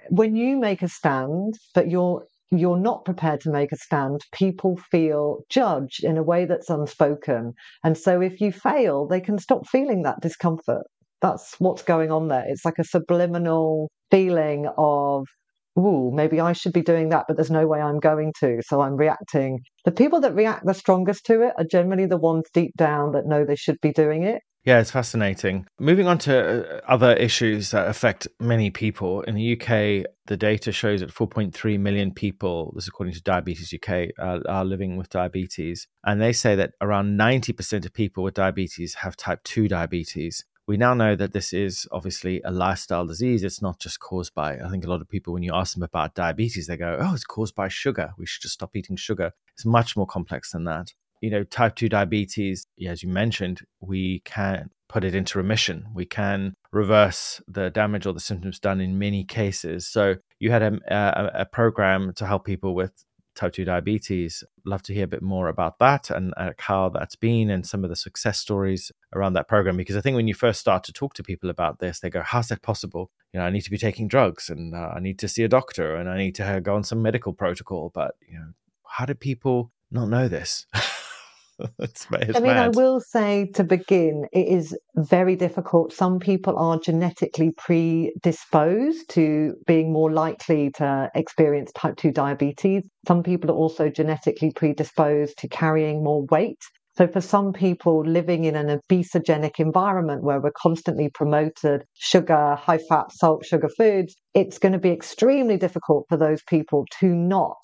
When you make a stand, but you're you're not prepared to make a stand, people feel judged in a way that's unspoken. And so if you fail, they can stop feeling that discomfort. That's what's going on there. It's like a subliminal feeling of, ooh, maybe I should be doing that, but there's no way I'm going to. So I'm reacting. The people that react the strongest to it are generally the ones deep down that know they should be doing it. Yeah, it's fascinating. Moving on to uh, other issues that affect many people. In the UK, the data shows that 4.3 million people, this is according to Diabetes UK, are living with diabetes. And they say that around 90% of people with diabetes have type 2 diabetes. We now know that this is obviously a lifestyle disease. It's not just caused by, I think a lot of people, when you ask them about diabetes, they go, oh, it's caused by sugar. We should just stop eating sugar. It's much more complex than that you know, type 2 diabetes, as you mentioned, we can put it into remission. We can reverse the damage or the symptoms done in many cases. So you had a, a, a program to help people with type 2 diabetes. Love to hear a bit more about that and uh, how that's been and some of the success stories around that program. Because I think when you first start to talk to people about this, they go, How's that possible? You know, I need to be taking drugs and uh, I need to see a doctor and I need to go on some medical protocol. But, you know, how do people not know this? it's, it's I mean, mad. I will say to begin, it is very difficult. Some people are genetically predisposed to being more likely to experience type 2 diabetes. Some people are also genetically predisposed to carrying more weight. So, for some people living in an obesogenic environment where we're constantly promoted sugar, high fat, salt, sugar foods, it's going to be extremely difficult for those people to not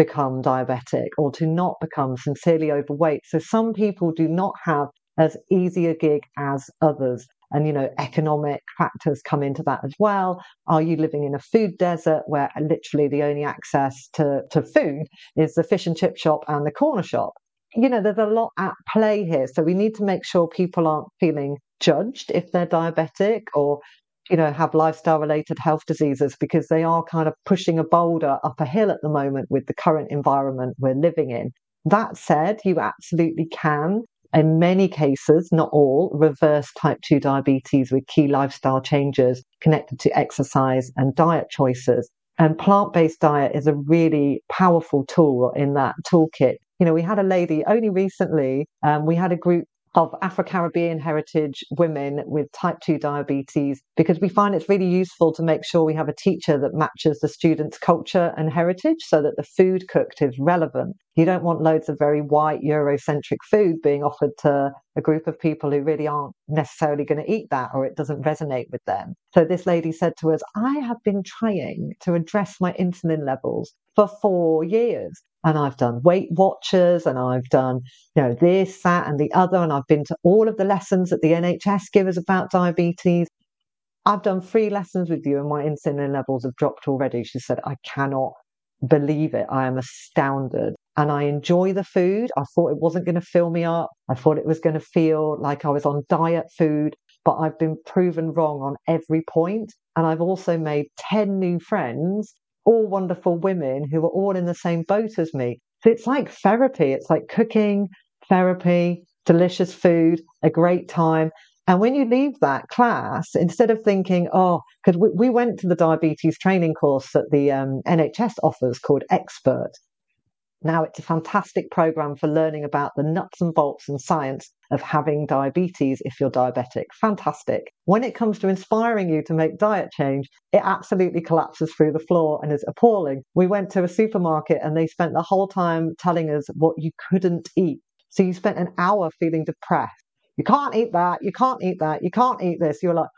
become diabetic or to not become sincerely overweight. So some people do not have as easy a gig as others. And, you know, economic factors come into that as well. Are you living in a food desert where literally the only access to, to food is the fish and chip shop and the corner shop? You know, there's a lot at play here. So we need to make sure people aren't feeling judged if they're diabetic or you know, have lifestyle related health diseases because they are kind of pushing a boulder up a hill at the moment with the current environment we're living in. That said, you absolutely can, in many cases, not all, reverse type 2 diabetes with key lifestyle changes connected to exercise and diet choices. And plant based diet is a really powerful tool in that toolkit. You know, we had a lady only recently, um, we had a group of Afro Caribbean heritage women with type 2 diabetes because we find it's really useful to make sure we have a teacher that matches the student's culture and heritage so that the food cooked is relevant. You don't want loads of very white Eurocentric food being offered to a group of people who really aren't necessarily going to eat that or it doesn't resonate with them. So this lady said to us, I have been trying to address my insulin levels for four years and I've done Weight Watchers and I've done, you know, this, that, and the other. And I've been to all of the lessons that the NHS give us about diabetes. I've done three lessons with you and my insulin levels have dropped already. She said, I cannot believe it. I am astounded. And I enjoy the food. I thought it wasn't going to fill me up. I thought it was going to feel like I was on diet food, but I've been proven wrong on every point. And I've also made 10 new friends all wonderful women who are all in the same boat as me. So it's like therapy. It's like cooking, therapy, delicious food, a great time. And when you leave that class, instead of thinking, oh, because we, we, went to the diabetes training course that the um, NHS offers called Expert, now, it's a fantastic program for learning about the nuts and bolts and science of having diabetes if you're diabetic. Fantastic. When it comes to inspiring you to make diet change, it absolutely collapses through the floor and is appalling. We went to a supermarket and they spent the whole time telling us what you couldn't eat. So you spent an hour feeling depressed. You can't eat that. You can't eat that. You can't eat this. You're like,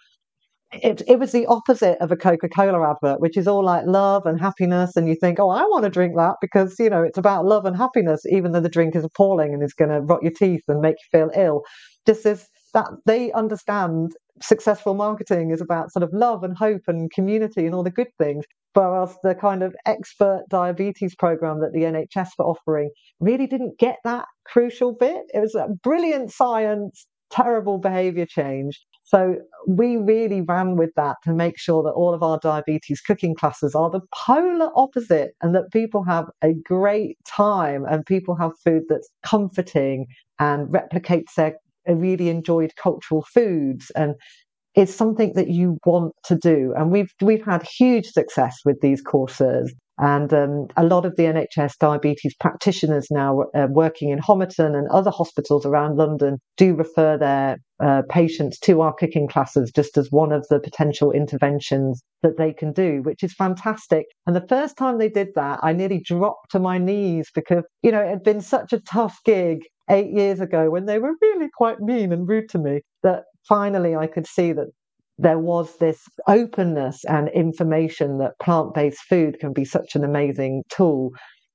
it, it was the opposite of a Coca Cola advert, which is all like love and happiness. And you think, oh, I want to drink that because, you know, it's about love and happiness, even though the drink is appalling and is going to rot your teeth and make you feel ill. Just as that they understand successful marketing is about sort of love and hope and community and all the good things. Whereas the kind of expert diabetes program that the NHS were offering really didn't get that crucial bit. It was a brilliant science, terrible behavior change. So we really ran with that to make sure that all of our diabetes cooking classes are the polar opposite and that people have a great time and people have food that's comforting and replicates their uh, really enjoyed cultural foods and it's something that you want to do. And we've we've had huge success with these courses. And um, a lot of the NHS diabetes practitioners now uh, working in Homerton and other hospitals around London do refer their uh, patients to our cooking classes just as one of the potential interventions that they can do, which is fantastic. And the first time they did that, I nearly dropped to my knees because, you know, it had been such a tough gig eight years ago when they were really quite mean and rude to me that finally I could see that there was this openness and information that plant based food can be such an amazing tool.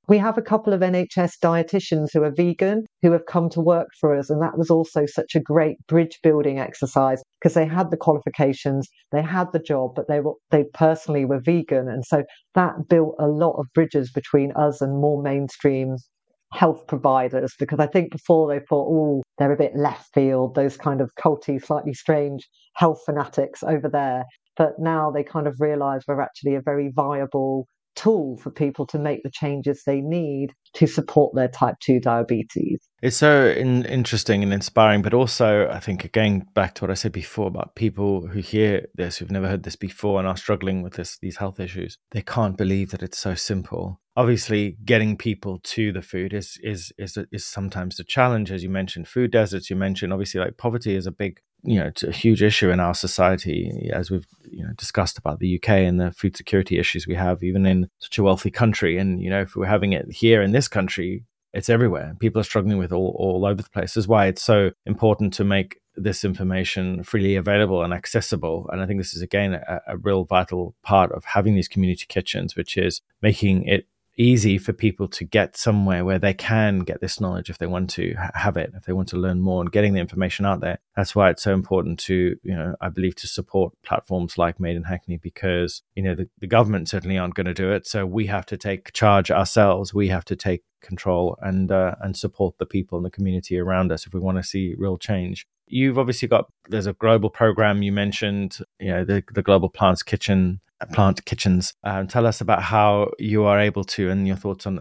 We have a couple of NHS dietitians who are vegan who have come to work for us, and that was also such a great bridge building exercise because they had the qualifications, they had the job, but they were they personally were vegan, and so that built a lot of bridges between us and more mainstream health providers because I think before they thought, oh, they're a bit left field, those kind of culty, slightly strange health fanatics over there. But now they kind of realize we're actually a very viable tool for people to make the changes they need to support their type 2 diabetes. It's so in, interesting and inspiring, but also, I think, again, back to what I said before about people who hear this, who've never heard this before and are struggling with this, these health issues, they can't believe that it's so simple. Obviously, getting people to the food is is is is sometimes the challenge, as you mentioned. Food deserts, you mentioned. Obviously, like poverty is a big you know, a huge issue in our society, as we've you know discussed about the UK and the food security issues we have, even in such a wealthy country. And you know, if we're having it here in this country, it's everywhere. People are struggling with all all over the place. That's why it's so important to make this information freely available and accessible. And I think this is again a, a real vital part of having these community kitchens, which is making it easy for people to get somewhere where they can get this knowledge if they want to have it, if they want to learn more and getting the information out there. That's why it's so important to, you know, I believe to support platforms like Made in Hackney because, you know, the, the government certainly aren't going to do it. So we have to take charge ourselves. We have to take control and uh, and support the people in the community around us if we want to see real change. You've obviously got there's a global program you mentioned, you know, the the Global Plants Kitchen plant kitchens. Um, tell us about how you are able to, and your thoughts on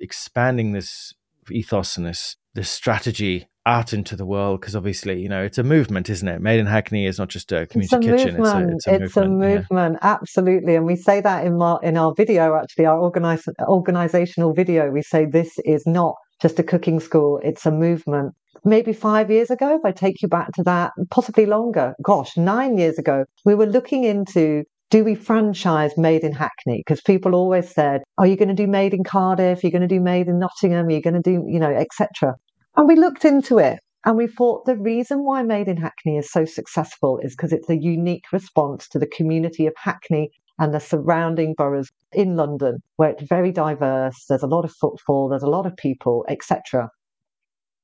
expanding this ethos and this this strategy out into the world because obviously you know it's a movement isn't it made in hackney is not just a community it's a kitchen movement. it's a, it's a movement, it's a movement. Yeah. absolutely and we say that in our in our video actually our organize, organizational video we say this is not just a cooking school it's a movement maybe five years ago if i take you back to that possibly longer gosh nine years ago we were looking into do we franchise made in Hackney? Because people always said, are you going to do made in Cardiff? Are you going to do made in Nottingham? Are you going to do, you know, etc. And we looked into it and we thought the reason why Made in Hackney is so successful is because it's a unique response to the community of Hackney and the surrounding boroughs in London, where it's very diverse, there's a lot of footfall, there's a lot of people, etc.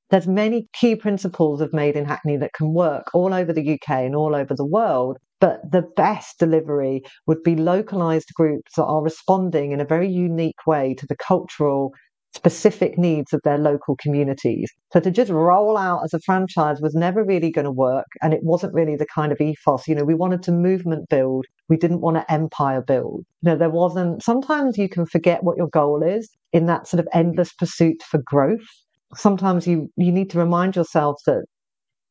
There's many key principles of Made in Hackney that can work all over the UK and all over the world, but the best delivery would be localized groups that are responding in a very unique way to the cultural specific needs of their local communities. So to just roll out as a franchise was never really going to work. And it wasn't really the kind of ethos. You know, we wanted to movement build. We didn't want to empire build. You know, there wasn't, sometimes you can forget what your goal is in that sort of endless pursuit for growth. Sometimes you, you need to remind yourself that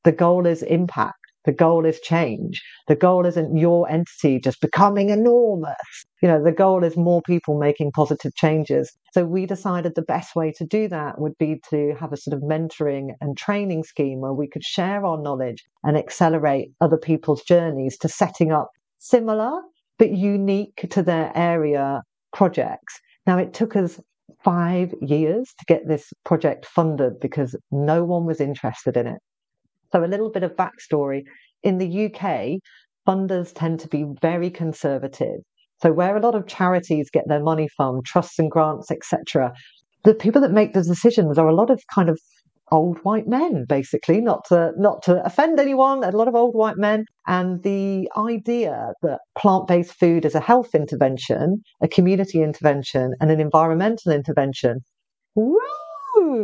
the goal is impact. The goal is change. The goal isn't your entity just becoming enormous. You know, the goal is more people making positive changes. So we decided the best way to do that would be to have a sort of mentoring and training scheme where we could share our knowledge and accelerate other people's journeys to setting up similar but unique to their area projects. Now, it took us five years to get this project funded because no one was interested in it. So, a little bit of backstory. In the UK, funders tend to be very conservative. So, where a lot of charities get their money from, trusts and grants, etc., the people that make the decisions are a lot of kind of old white men, basically, not to not to offend anyone, a lot of old white men. And the idea that plant-based food is a health intervention, a community intervention, and an environmental intervention, woo,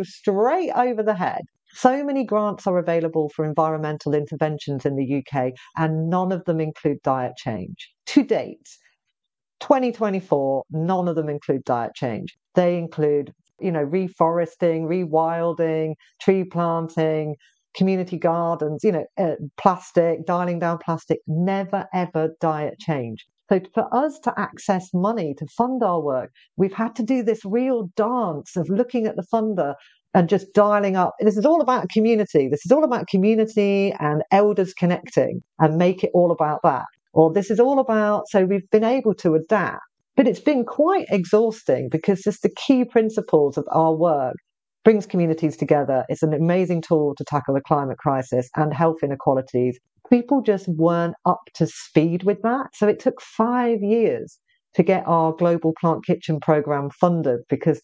straight over the head. So many grants are available for environmental interventions in the UK, and none of them include diet change. To date, 2024, none of them include diet change. They include, you know, reforesting, rewilding, tree planting, community gardens, you know, uh, plastic, dialing down plastic, never ever diet change. So for us to access money to fund our work, we've had to do this real dance of looking at the funder and just dialing up. This is all about community. This is all about community and elders connecting and make it all about that. Or this is all about, so we've been able to adapt. But it's been quite exhausting because just the key principles of our work brings communities together. It's an amazing tool to tackle the climate crisis and health inequalities. People just weren't up to speed with that. So it took five years to get our global plant kitchen program funded because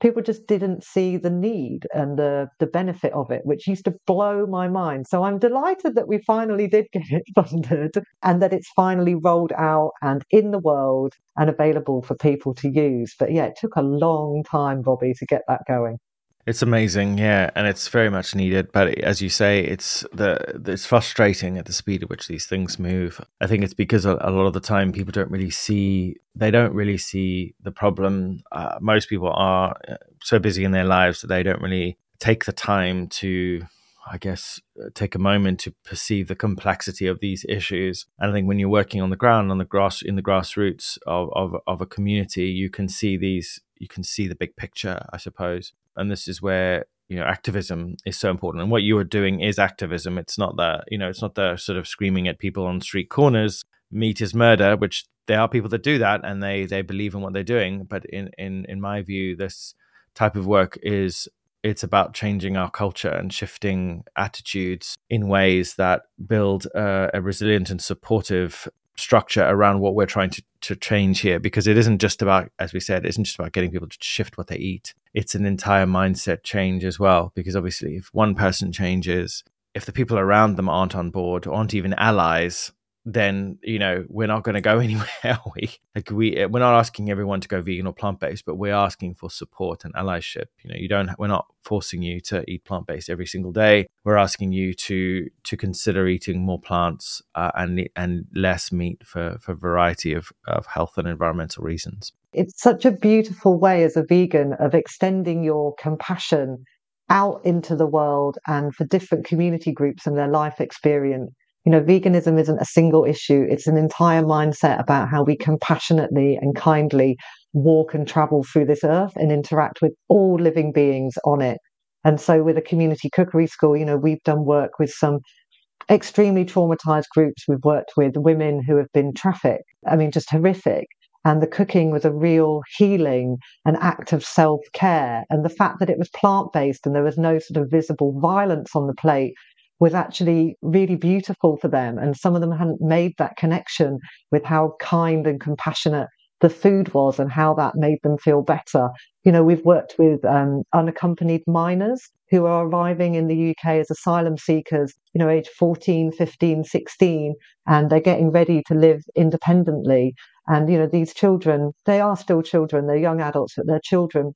people just didn't see the need and the, the benefit of it, which used to blow my mind. So I'm delighted that we finally did get it funded and that it's finally rolled out and in the world and available for people to use. But yeah, it took a long time, Robbie, to get that going. It's amazing, yeah, and it's very much needed. But as you say, it's the it's frustrating at the speed at which these things move. I think it's because a, a lot of the time people don't really see they don't really see the problem. Uh, most people are uh, so busy in their lives that they don't really take the time to I guess, uh, take a moment to perceive the complexity of these issues. And I think when you're working on the ground, on the grass, in the grassroots of, of, of a community, you can see these, you can see the big picture, I suppose. And this is where you know activism is so important. And what you are doing is activism. It's not that you know it's not the sort of screaming at people on street corners meat is murder which there are people that do that and they they believe in what they're doing. But in in in my view this type of work is it's about changing our culture and shifting attitudes in ways that build a, a resilient and supportive structure around what we're trying to, to change here because it isn't just about as we said it isn't just about getting people to shift what they eat. It's an entire mindset change as well because obviously if one person changes if the people around them aren't on board aren't even allies then you know we're not going to go anywhere are we? Like we eh, we're not asking everyone to go vegan or plant-based but we're asking for support and allyship. You know you don't we're not forcing you to eat plant-based every single day. We're asking you to to consider eating more plants uh, and and less meat for for variety of of health and environmental reasons. It's such a beautiful way as a vegan of extending your compassion out into the world and for different community groups and their life experience you know, veganism isn't a single issue, it's an entire mindset about how we compassionately and kindly walk and travel through this earth and interact with all living beings on it. And so, with a community cookery school, you know, we've done work with some extremely traumatized groups. We've worked with women who have been trafficked. I mean, just horrific. And the cooking was a real healing, an act of self care. And the fact that it was plant based and there was no sort of visible violence on the plate was actually really beautiful for them. And some of them hadn't made that connection with how kind and compassionate the food was and how that made them feel better. You know, we've worked with um, unaccompanied minors who are arriving in the UK as asylum seekers, you know, age 14, 15, 16, and they're getting ready to live independently. And, you know, these children, they are still children, they're young adults, but they're children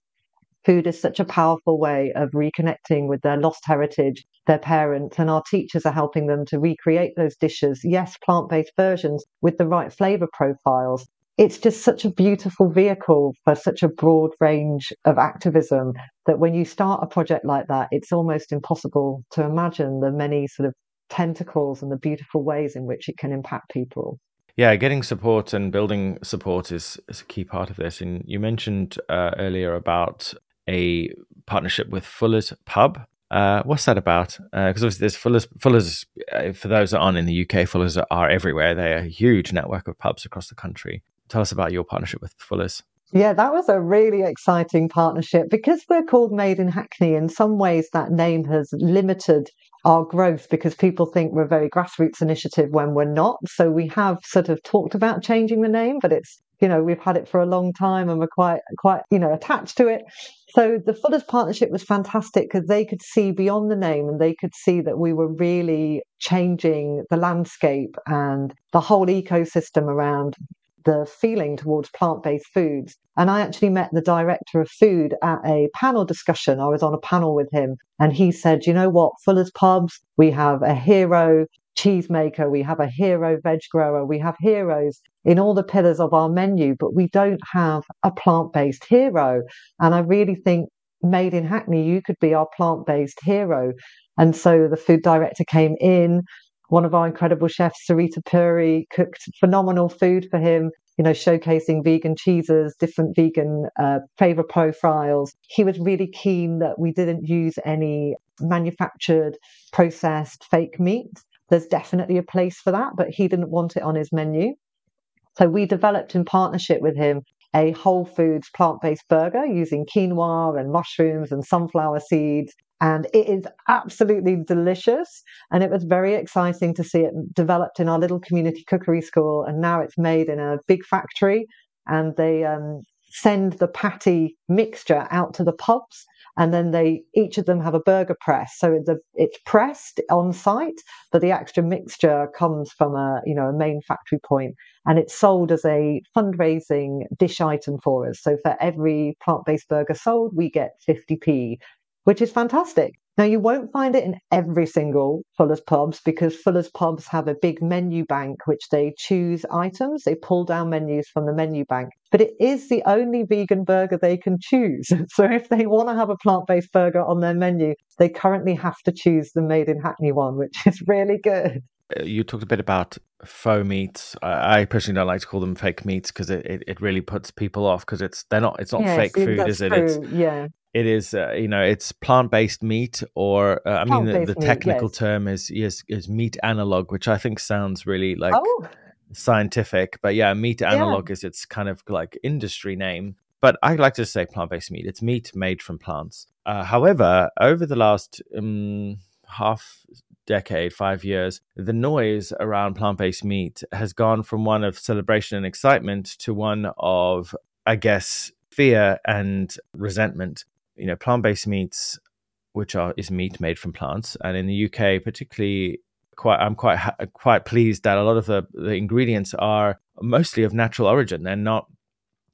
food is such a powerful way of reconnecting with their lost heritage, their parents, and our teachers are helping them to recreate those dishes. Yes, plant based versions with the right flavor profiles. It's just such a beautiful vehicle for such a broad range of activism that when you start a project like that, it's almost impossible to imagine the many sort of tentacles and the beautiful ways in which it can impact people. Yeah, getting support and building support is, is a key part of this. And you mentioned uh, earlier about a partnership with Fuller's Pub. Uh, what's that about? Because uh, obviously, there's Fuller's. Fuller's uh, for those that aren't in the UK, Fuller's are everywhere. They're a huge network of pubs across the country. Tell us about your partnership with Fuller's. Yeah, that was a really exciting partnership because we're called Made in Hackney. In some ways, that name has limited our growth because people think we're a very grassroots initiative when we're not. So we have sort of talked about changing the name, but it's you know we've had it for a long time and we're quite quite you know attached to it. So the fullers partnership was fantastic because they could see beyond the name and they could see that we were really changing the landscape and the whole ecosystem around the feeling towards plant-based foods. And i actually met the director of food at a panel discussion. I was on a panel with him and he said you know what? Fuller's pubs we have a hero cheesemaker, we have a hero veg grower, we have heroes in all the pillars of our menu, but we don't have a plant based hero. And I really think made in Hackney, you could be our plant based hero. And so the food director came in. One of our incredible chefs, Sarita Puri, cooked phenomenal food for him, you know, showcasing vegan cheeses, different vegan uh, flavor profiles. He was really keen that we didn't use any manufactured, processed fake meat there's definitely a place for that, but he didn't want it on his menu. So we developed in partnership with him a whole foods plant based burger using quinoa and mushrooms and sunflower seeds. And it is absolutely delicious. And it was very exciting to see it developed in our little community cookery school. And now it's made in a big factory. And they um, send the patty mixture out to the pubs and then they each of them have a burger press. So it's, a, it's pressed on site but the extra mixture comes from a you know a main factory point and it's sold as a fundraising dish item for us. So for every plant-based burger sold we get 50p which is fantastic now, you won't find it in every single Fuller's pubs because Fuller's pubs have a big menu bank which they choose items. They pull down menus from the menu bank, but it is the only vegan burger they can choose. So if they want to have a plant based burger on their menu, they currently have to choose the Made in Hackney one, which is really good. Uh, you talked a bit about faux meats. I personally don't like to call them fake meats because it, it, it, really puts people off because it's they're not it's not yes, fake food, is it? True. It's yeah it is uh, you know it's plant-based meat or uh, i mean the, the technical meat, yes. term is, is is meat analog which i think sounds really like oh. scientific but yeah meat analog yeah. is its kind of like industry name but i like to say plant-based meat it's meat made from plants uh, however over the last um, half decade five years the noise around plant-based meat has gone from one of celebration and excitement to one of i guess fear and resentment you know plant-based meats which are is meat made from plants. And in the UK particularly quite I'm quite quite pleased that a lot of the, the ingredients are mostly of natural origin. They're not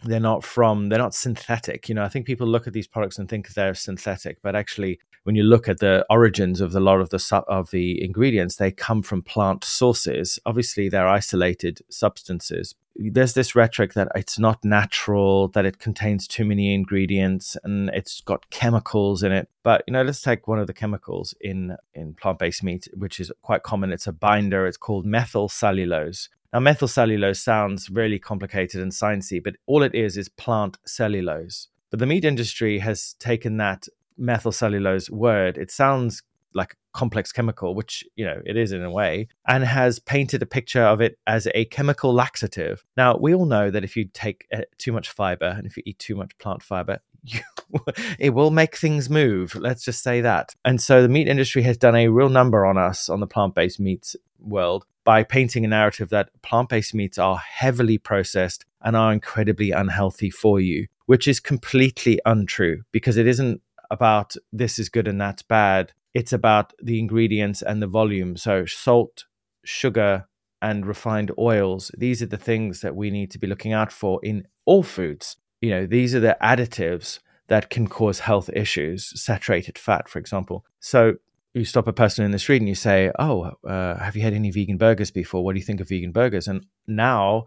they're not from they're not synthetic. You know i think people look at these products and think they're synthetic but actually when you look at the origins of a lot of the of the ingredients they come from plant sources. Obviously they're isolated substances there's this rhetoric that it's not natural, that it contains too many ingredients and it's got chemicals in it. But you know, let's take one of the chemicals in in plant-based meat, which is quite common. It's a binder. It's called methyl cellulose. Now, methyl cellulose sounds really complicated and sciencey, but all it is is plant cellulose. But the meat industry has taken that methyl cellulose word. It sounds like a complex chemical, which you know it is in a way, and has painted a picture of it as a chemical laxative. Now we all know that if you take uh, too much fiber and if you eat too much plant fiber, you, it will make things move. Let's just say that. And so the meat industry has done a real number on us on the plant-based meats world by painting a narrative that plant-based meats are heavily processed and are incredibly unhealthy for you, which is completely untrue because it isn't about this is good and that's bad it's about the ingredients and the volume. So, salt, sugar, and refined oils. These are the things that we need to be looking out for in all foods. You know, these are the additives that can cause health issues, saturated fat, for example. So, you stop a person in the street and you say, Oh, uh, have you had any vegan burgers before? What do you think of vegan burgers? And now,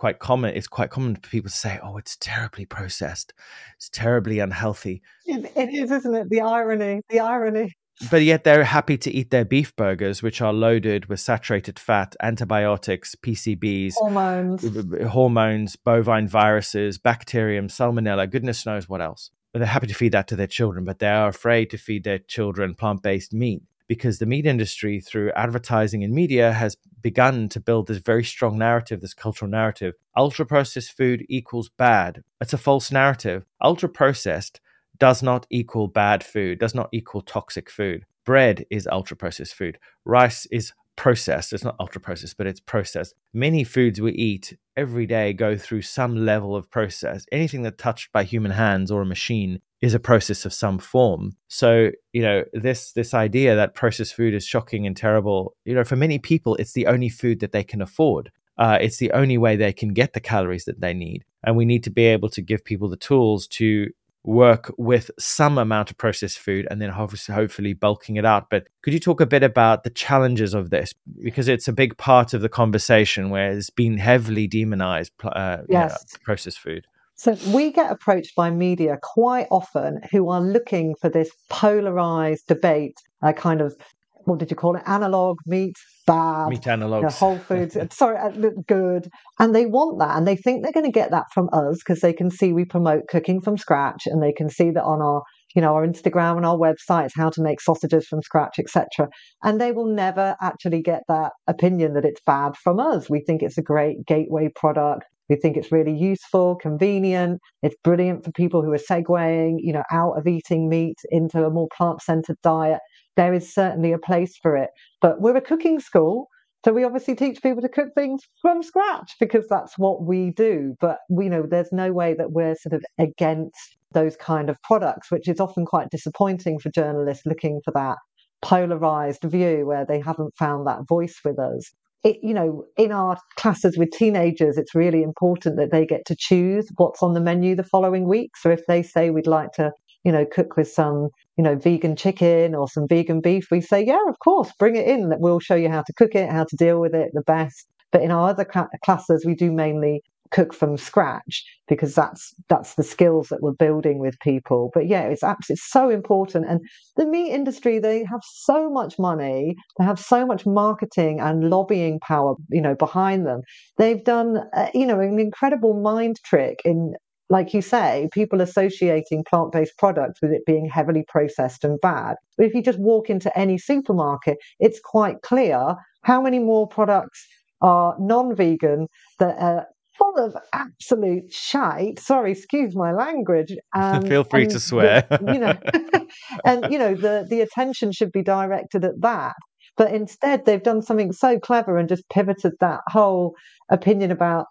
quite common it's quite common for people to say oh it's terribly processed it's terribly unhealthy it, it is isn't it the irony the irony but yet they're happy to eat their beef burgers, which are loaded with saturated fat, antibiotics, PCBs, hormones, hormones, bovine viruses, bacterium, salmonella, goodness knows what else. But they're happy to feed that to their children, but they are afraid to feed their children plant based meat because the meat industry, through advertising and media, has begun to build this very strong narrative, this cultural narrative. Ultra processed food equals bad. It's a false narrative. Ultra processed does not equal bad food, does not equal toxic food. Bread is ultra processed food. Rice is processed. It's not ultra processed, but it's processed. Many foods we eat every day go through some level of process. Anything that's touched by human hands or a machine is a process of some form. So, you know, this this idea that processed food is shocking and terrible, you know, for many people it's the only food that they can afford. Uh, it's the only way they can get the calories that they need. And we need to be able to give people the tools to work with some amount of processed food and then hopefully bulking it out. But could you talk a bit about the challenges of this? Because it's a big part of the conversation where it's been heavily demonized, uh, yes. You know, processed food. So we get approached by media quite often who are looking for this polarized debate, a kind of what did you call it? Analog meat, bad. Meat analogs. Whole Foods, sorry, uh, good. And they want that. And they think they're going to get that from us because they can see we promote cooking from scratch and they can see that on our you know our instagram and our websites how to make sausages from scratch etc and they will never actually get that opinion that it's bad from us we think it's a great gateway product We think it's really useful, convenient. It's brilliant for people who are segueing, you know, out of eating meat into a more plant-centered diet. There is certainly a place for it. But we're a cooking school, so we obviously teach people to cook things from scratch because that's what we do. But we you know there's no way that we're sort of against those kind of products, which is often quite disappointing for journalists looking for that polarized view where they haven't found that voice with us. It, you know, in our classes with teenagers, it's really important that they get to choose what's on the menu the following week. So if they say we'd like to, you know, cook with some, you know, vegan chicken or some vegan beef, we say, yeah, of course, bring it in. That we'll show you how to cook it, how to deal with it the best. But in our other classes, we do mainly cook from scratch because that's that's the skills that we're building with people but yeah it's absolutely so important and the meat industry they have so much money they have so much marketing and lobbying power you know behind them they've done uh, you know an incredible mind trick in like you say, people associating plant based products with it being heavily processed and bad. But if you just walk into any supermarket, it's quite clear how many more products are non vegan that are full of absolute shite. Sorry, excuse my language. Um, Feel free to swear. The, you know, and you know the the attention should be directed at that. But instead, they've done something so clever and just pivoted that whole opinion about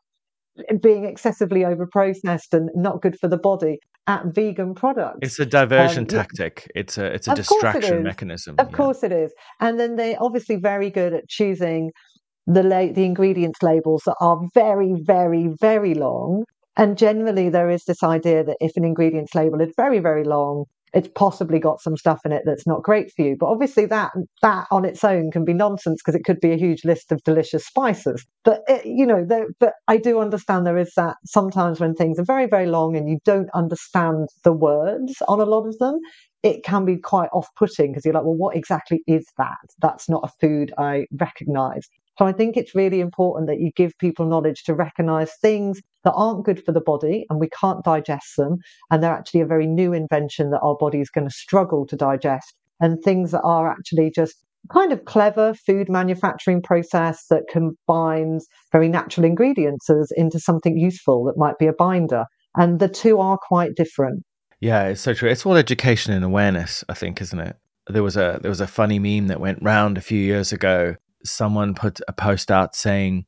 being excessively overprocessed and not good for the body at vegan products. It's a diversion um, tactic. It's a it's a distraction mechanism. Of yeah. course it is. And then they're obviously very good at choosing the la- the ingredients labels that are very, very, very long. And generally, there is this idea that if an ingredients label is very, very long, it's possibly got some stuff in it that's not great for you. But obviously, that that on its own can be nonsense because it could be a huge list of delicious spices. But it, you know, but I do understand there is that sometimes when things are very, very long and you don't understand the words on a lot of them, it can be quite off-putting because you're like, well, what exactly is that? That's not a food I recognise. So I think it's really important that you give people knowledge to recognize things that aren't good for the body and we can't digest them. And they're actually a very new invention that our body is going to struggle to digest. And things that are actually just kind of clever food manufacturing process that combines very natural ingredients into something useful that might be a binder. And the two are quite different. Yeah, it's so true. It's all education and awareness, I think, isn't it? There was a there was a funny meme that went round a few years ago someone put a post out saying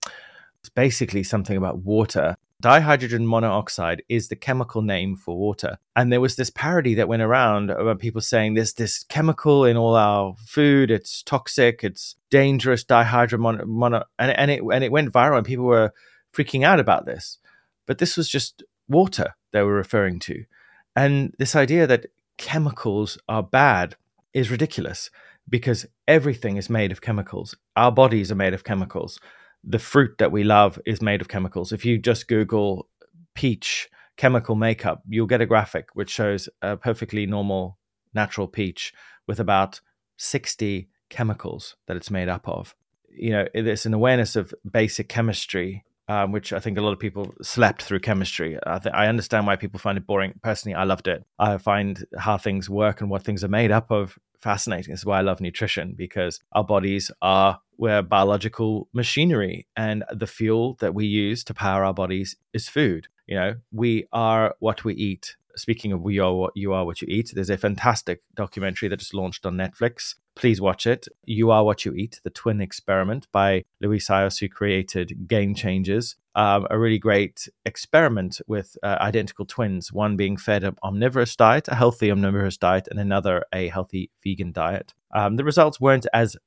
it's basically something about water. Dihydrogen monoxide is the chemical name for water. And there was this parody that went around about people saying there's this chemical in all our food, it's toxic, it's dangerous, dihydrogen mono, mono and, and it and it went viral and people were freaking out about this. But this was just water they were referring to. And this idea that chemicals are bad is ridiculous because everything is made of chemicals. Our bodies are made of chemicals. The fruit that we love is made of chemicals. If you just Google peach chemical makeup, you'll get a graphic which shows a perfectly normal natural peach with about 60 chemicals that it's made up of. You know, it's an awareness of basic chemistry um, which I think a lot of people slept through chemistry. I, th- I, understand why people find it boring. Personally, I loved it. I find how things work and what things are made up of fascinating. This is why I love nutrition because our bodies are we're biological machinery, and the fuel that we use to power our bodies is food. You know, we are what we eat speaking of we are what you are what you eat there's a fantastic documentary that just launched on netflix. Please watch it. You are what you eat the twin experiment by Louie Psihoyos, who created game changers. Um, a really great experiment with uh, identical twins one being fed an omnivorous diet a healthy omnivorous diet and another a healthy vegan diet. Um, the results weren't as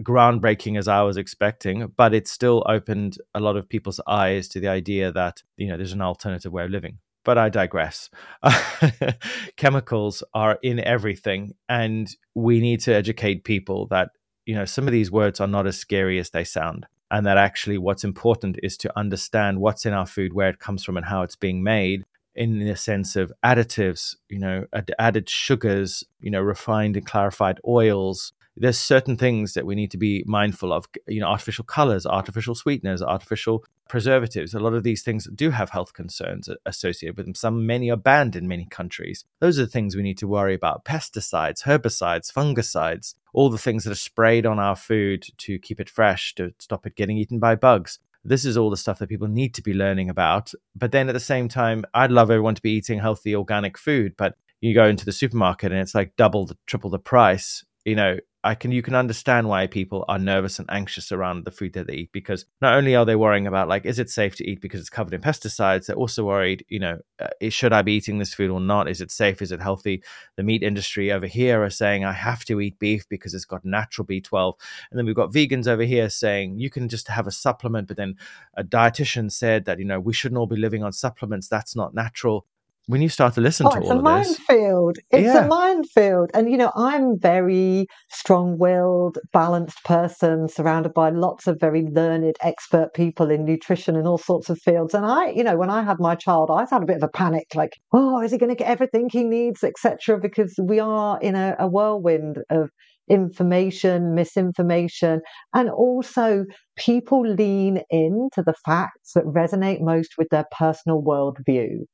groundbreaking as I was expecting, but it still opened a lot of people's eyes to the idea that you know there's an alternative way of living but I digress. Chemicals are in everything, and we need to educate people that you know some of these words are not as scary as they sound, and that actually what's important is to understand what's in our food, where it comes from, and how it's being made. In the sense of additives, you know, added sugars, you know, refined and clarified oils, there's certain things that we need to be mindful of you know artificial colors artificial sweeteners artificial preservatives a lot of these things do have health concerns associated with them some many are banned in many countries those are the things we need to worry about pesticides herbicides fungicides all the things that are sprayed on our food to keep it fresh to stop it getting eaten by bugs this is all the stuff that people need to be learning about. But then at the same time, I'd love everyone to be eating healthy organic food, but you go into the supermarket and it's like double the triple the price. You know, I can you can understand why people are nervous and anxious around the food that they eat because not only are they worrying about like is it safe to eat because it's covered in pesticides, they're also worried, you know, uh, should I be eating this food or not? Is it safe? Is it healthy? The meat industry over here are saying I have to eat beef because it's got natural B12, and then we've got vegans over here saying you can just have a supplement, but then a dietitian said that you know we shouldn't all be living on supplements. That's not natural when you start to listen oh, to it's all a of minefield. this, It's yeah. a minefield. And, you know, I'm very strong willed, balanced person, surrounded by lots of very learned, expert people in nutrition and all sorts of fields. And I, you know, when I had my child, I had a bit of a panic like, oh, is he going to get everything he needs, etc. Because we are in a, a whirlwind of information, misinformation, and also people lean into the facts that resonate most with their personal worldview.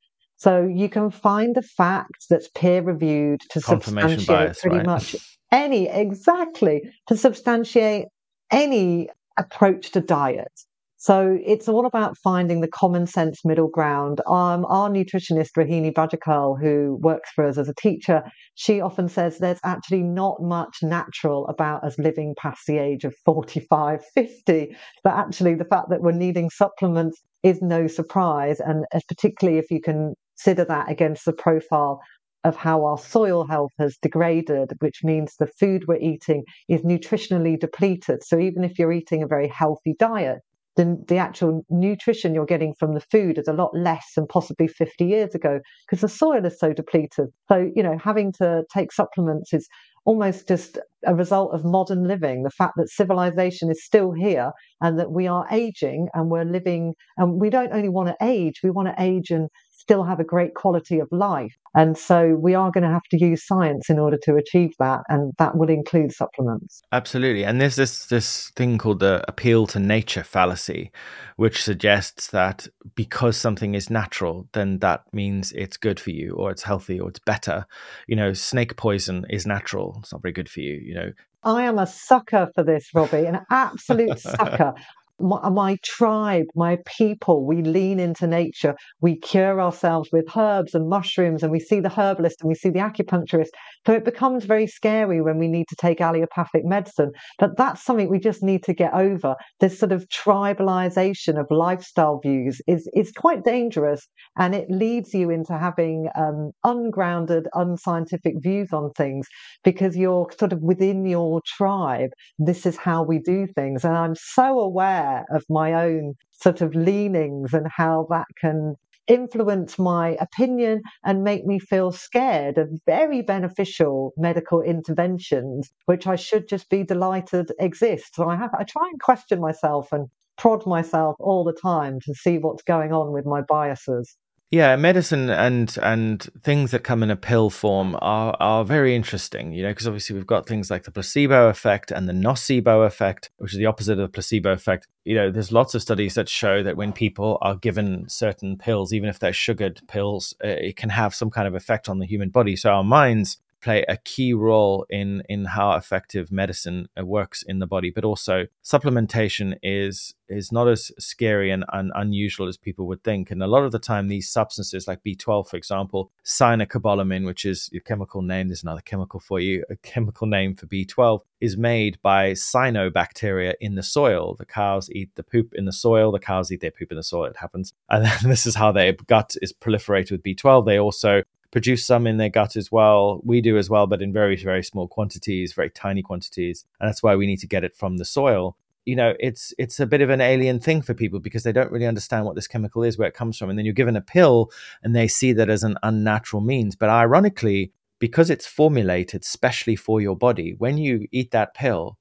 So you can find a fact that's peer reviewed to substantiate bias, pretty right? much any, exactly, to substantiate any approach to diet. So it's all about finding the common sense middle ground. Um, our nutritionist, Rohini Bajekal, who works for us as a teacher, she often says there's actually not much natural about us living past the age of 45, 50. But actually, the fact that we're needing supplements is no surprise. And uh, particularly if you can consider that against the profile of how our soil health has degraded, which means the food we're eating is nutritionally depleted. So even if you're eating a very healthy diet, then the actual nutrition you're getting from the food is a lot less than possibly 50 years ago because the soil is so depleted. So, you know, having to take supplements is almost just a result of modern living. The fact that civilization is still here and that we are aging and we're living, and we don't only want to age, we want to age and still have a great quality of life. And so we are going to have to use science in order to achieve that, and that will include supplements. Absolutely. And there's this this thing called the appeal to nature fallacy, which suggests that because something is natural, then that means it's good for you or it's healthy or it's better. You know, snake poison is natural. It's not very good for you, you know. I am a sucker for this, Robbie, an absolute sucker. My, my, tribe, my people, we lean into nature. We cure ourselves with herbs and mushrooms, and we see the herbalist and we see the acupuncturist. So it becomes very scary when we need to take allopathic medicine. But that's something we just need to get over. This sort of tribalization of lifestyle views is, is quite dangerous, and it leads you into having um, ungrounded, unscientific views on things because you're sort of within your tribe. This is how we do things. And I'm so aware of my own sort of leanings and how that can influence my opinion and make me feel scared of very beneficial medical interventions, which I should just be delighted exist. So I have I try and question myself and prod myself all the time to see what's going on with my biases. Yeah, medicine and and things that come in a pill form are are very interesting, you know, because obviously we've got things like the placebo effect and the nocebo effect, which is the opposite of the placebo effect. You know, there's lots of studies that show that when people are given certain pills, even if they're sugared pills, it can have some kind of effect on the human body. So our minds play a key role in in how effective medicine uh, works in the body but also supplementation is is not as scary and, and unusual as people would think. And a lot of the time these substances like b12 for example cyanocobalamin which is a chemical name there's another chemical for you a chemical name for b12 is made by cyanobacteria in the soil. The cows eat the poop in the soil the cows eat their poop in the soil it happens. And this is how their gut is proliferated with b12 they also produce some in their gut as well. We do as well, but in very, very small quantities, very tiny quantities. And that's why we need to get it from the soil. You know, it's it's a bit of an alien thing for people because they don't really understand what this chemical is, where it comes from. And then you're given a pill and they see that as an unnatural means. But ironically, because it's formulated specially for your body, when you eat that pill,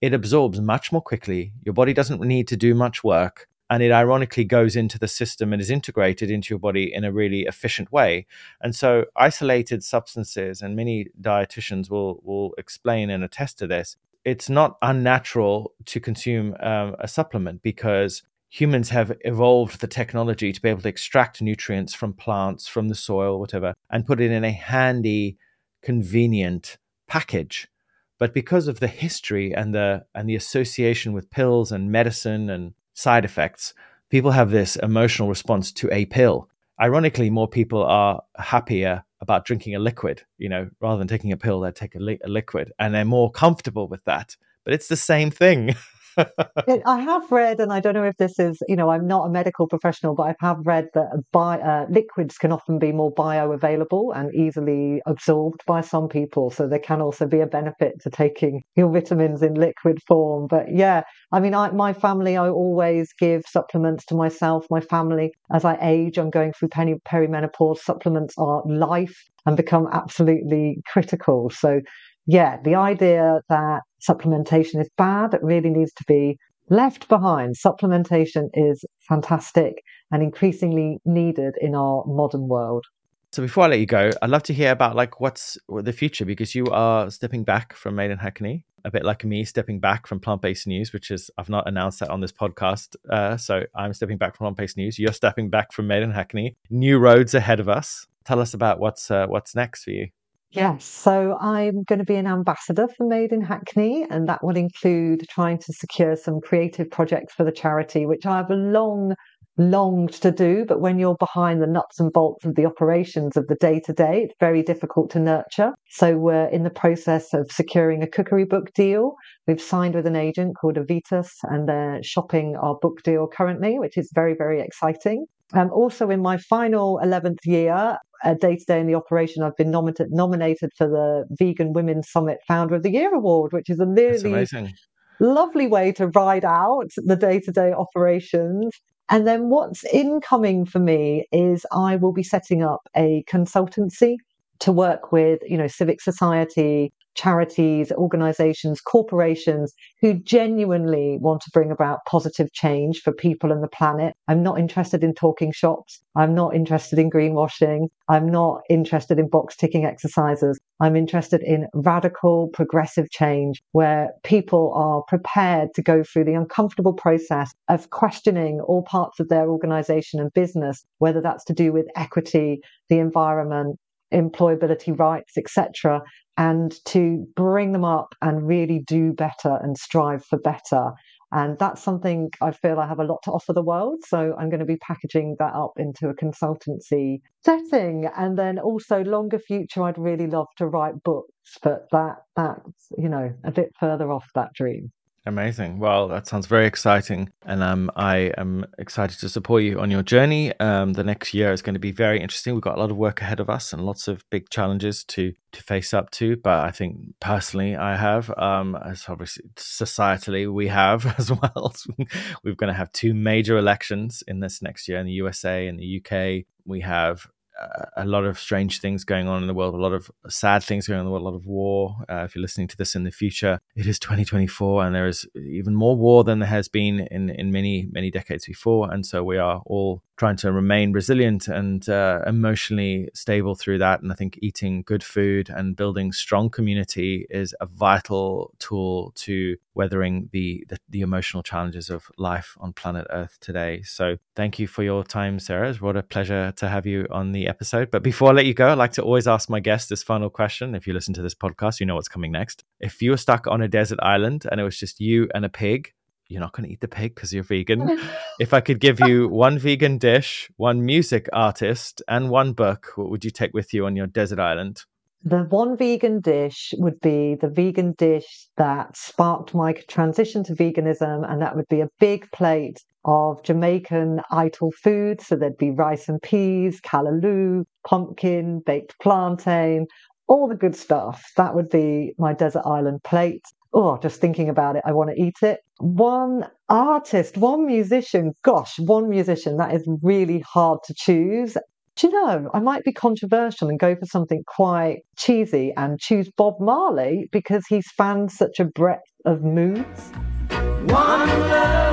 it absorbs much more quickly. Your body doesn't need to do much work and it ironically goes into the system and is integrated into your body in a really efficient way. And so, isolated substances, and many dietitians will will explain and attest to this. It's not unnatural to consume um, a supplement because humans have evolved the technology to be able to extract nutrients from plants, from the soil, whatever, and put it in a handy, convenient package. But because of the history and the and the association with pills and medicine and side effects, people have this emotional response to a pill. Ironically, more people are happier about drinking a liquid, you know, rather than taking a pill, they take a, li- a liquid and they're more comfortable with that. But it's the same thing. I have read, and I don't know if this is, you know, I'm not a medical professional, but I have read that bi- uh, liquids can often be more bioavailable and easily absorbed by some people. So there can also be a benefit to taking your vitamins in liquid form. But yeah, I mean, I, my family, I always give supplements to myself, my family. As I age, I'm going through peri- perimenopause. Supplements are life and become absolutely critical. So yeah, the idea that supplementation is bad really needs to be left behind. Supplementation is fantastic and increasingly needed in our modern world. So before I let you go, I'd love to hear about like what's the future because you are stepping back from Made in Hackney, a bit like me stepping back from Plant Based News, which is I've not announced that on this podcast. Uh, so I'm stepping back from Plant Based News. You're stepping back from Made in Hackney. New roads ahead of us. Tell us about what's uh, what's next for you. Yes, so I'm going to be an ambassador for Made in Hackney, and that will include trying to secure some creative projects for the charity, which I've long longed to do. But when you're behind the nuts and bolts of the operations of the day to day, it's very difficult to nurture. So we're in the process of securing a cookery book deal. We've signed with an agent called Aevitas, and they're shopping our book deal currently, which is very, very exciting. Um, also, in my final 11th year, day to day in the operation, I've been nominated nominated for the Vegan Women's Summit Founder of the Year award, which is a really lovely way to ride out the day to day operations. And then what's incoming for me is I will be setting up a consultancy to work with, you know, civic society, charities, organizations, corporations who genuinely want to bring about positive change for people and the planet. I'm not interested in talking shops. I'm not interested in greenwashing. I'm not interested in box ticking exercises. I'm interested in radical, progressive change where people are prepared to go through the uncomfortable process of questioning all parts of their organization and business, whether that's to do with equity, the environment, employability rights, etc., and to bring them up and really do better and strive for better. And that's something I feel I have a lot to offer the world. So I'm going to be packaging that up into a consultancy setting. And then also longer future, I'd really love to write books, but that that's, you know, a bit further off that dream. Amazing. Well, that sounds very exciting. And um, I am excited to support you on your journey. Um, the next year is going to be very interesting. We've got a lot of work ahead of us and lots of big challenges to to face up to. But I think personally, I have, um, as obviously societally, we have as well. We're going to have two major elections in this next year in the USA and the UK. We have a lot of strange things going on in the world, a lot of sad things going on in the world, a lot of war. Uh, if you're listening to this in the future, it is 2024, and there is even more war than there has been in in many many decades before. And so we are all trying to remain resilient and uh, emotionally stable through that. And I think eating good food and building strong community is a vital tool to weathering the, the, the emotional challenges of life on planet Earth today. So thank you for your time, Sarah. It's what a pleasure to have you on the episode. But before I let you go, I like to always ask my guests this final question. If you listen to this podcast, you know what's coming next. If you were stuck on a desert island and it was just you and a pig, you're not going to eat the pig because you're vegan. if I could give you one vegan dish, one music artist, and one book, what would you take with you on your desert island? The one vegan dish would be the vegan dish that sparked my transition to veganism, and that would be a big plate of Jamaican ital food. So there'd be rice and peas, callaloo, pumpkin, baked plantain, all the good stuff. That would be my desert island plate oh, just thinking about it, I want to eat it. One artist, one musician, gosh, one musician, that is really hard to choose. Do you know, I might be controversial and go for something quite cheesy and choose Bob Marley because he spans such a breadth of moods. One love,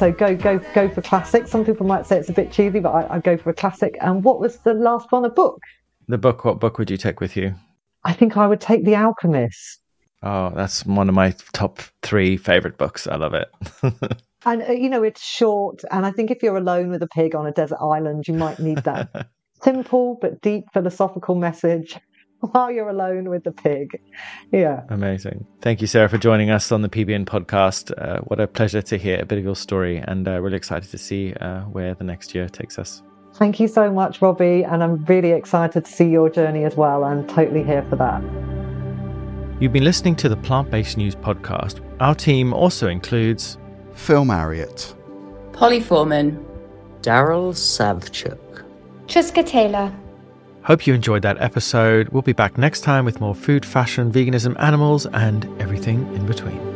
so go go go for classic. Some people might say it's a bit cheesy, but I, I go for a classic. And what was the last one? A book. The book. What book would you take with you? I think I would take The Alchemist. Oh, that's one of my top three favorite books. I love it. and uh, you know, it's short, and I think if you're alone with a pig on a desert island, you might need that simple but deep philosophical message while you're alone with the pig. Yeah. Amazing. Thank you, Sarah, for joining us on the PBN podcast. Uh, what a pleasure to hear a bit of your story and uh, really excited to see uh, where the next year takes us. Thank you so much, Robbie. And I'm really excited to see your journey as well. I'm totally here for that. You've been listening to the Plant Based News podcast. Our team also includes Phil Marriott, Polly Foreman, Darrell Sawczuk, Xisca Taylor. Hope you enjoyed that episode. We'll be back next time with more food, fashion, veganism, animals, and everything in between.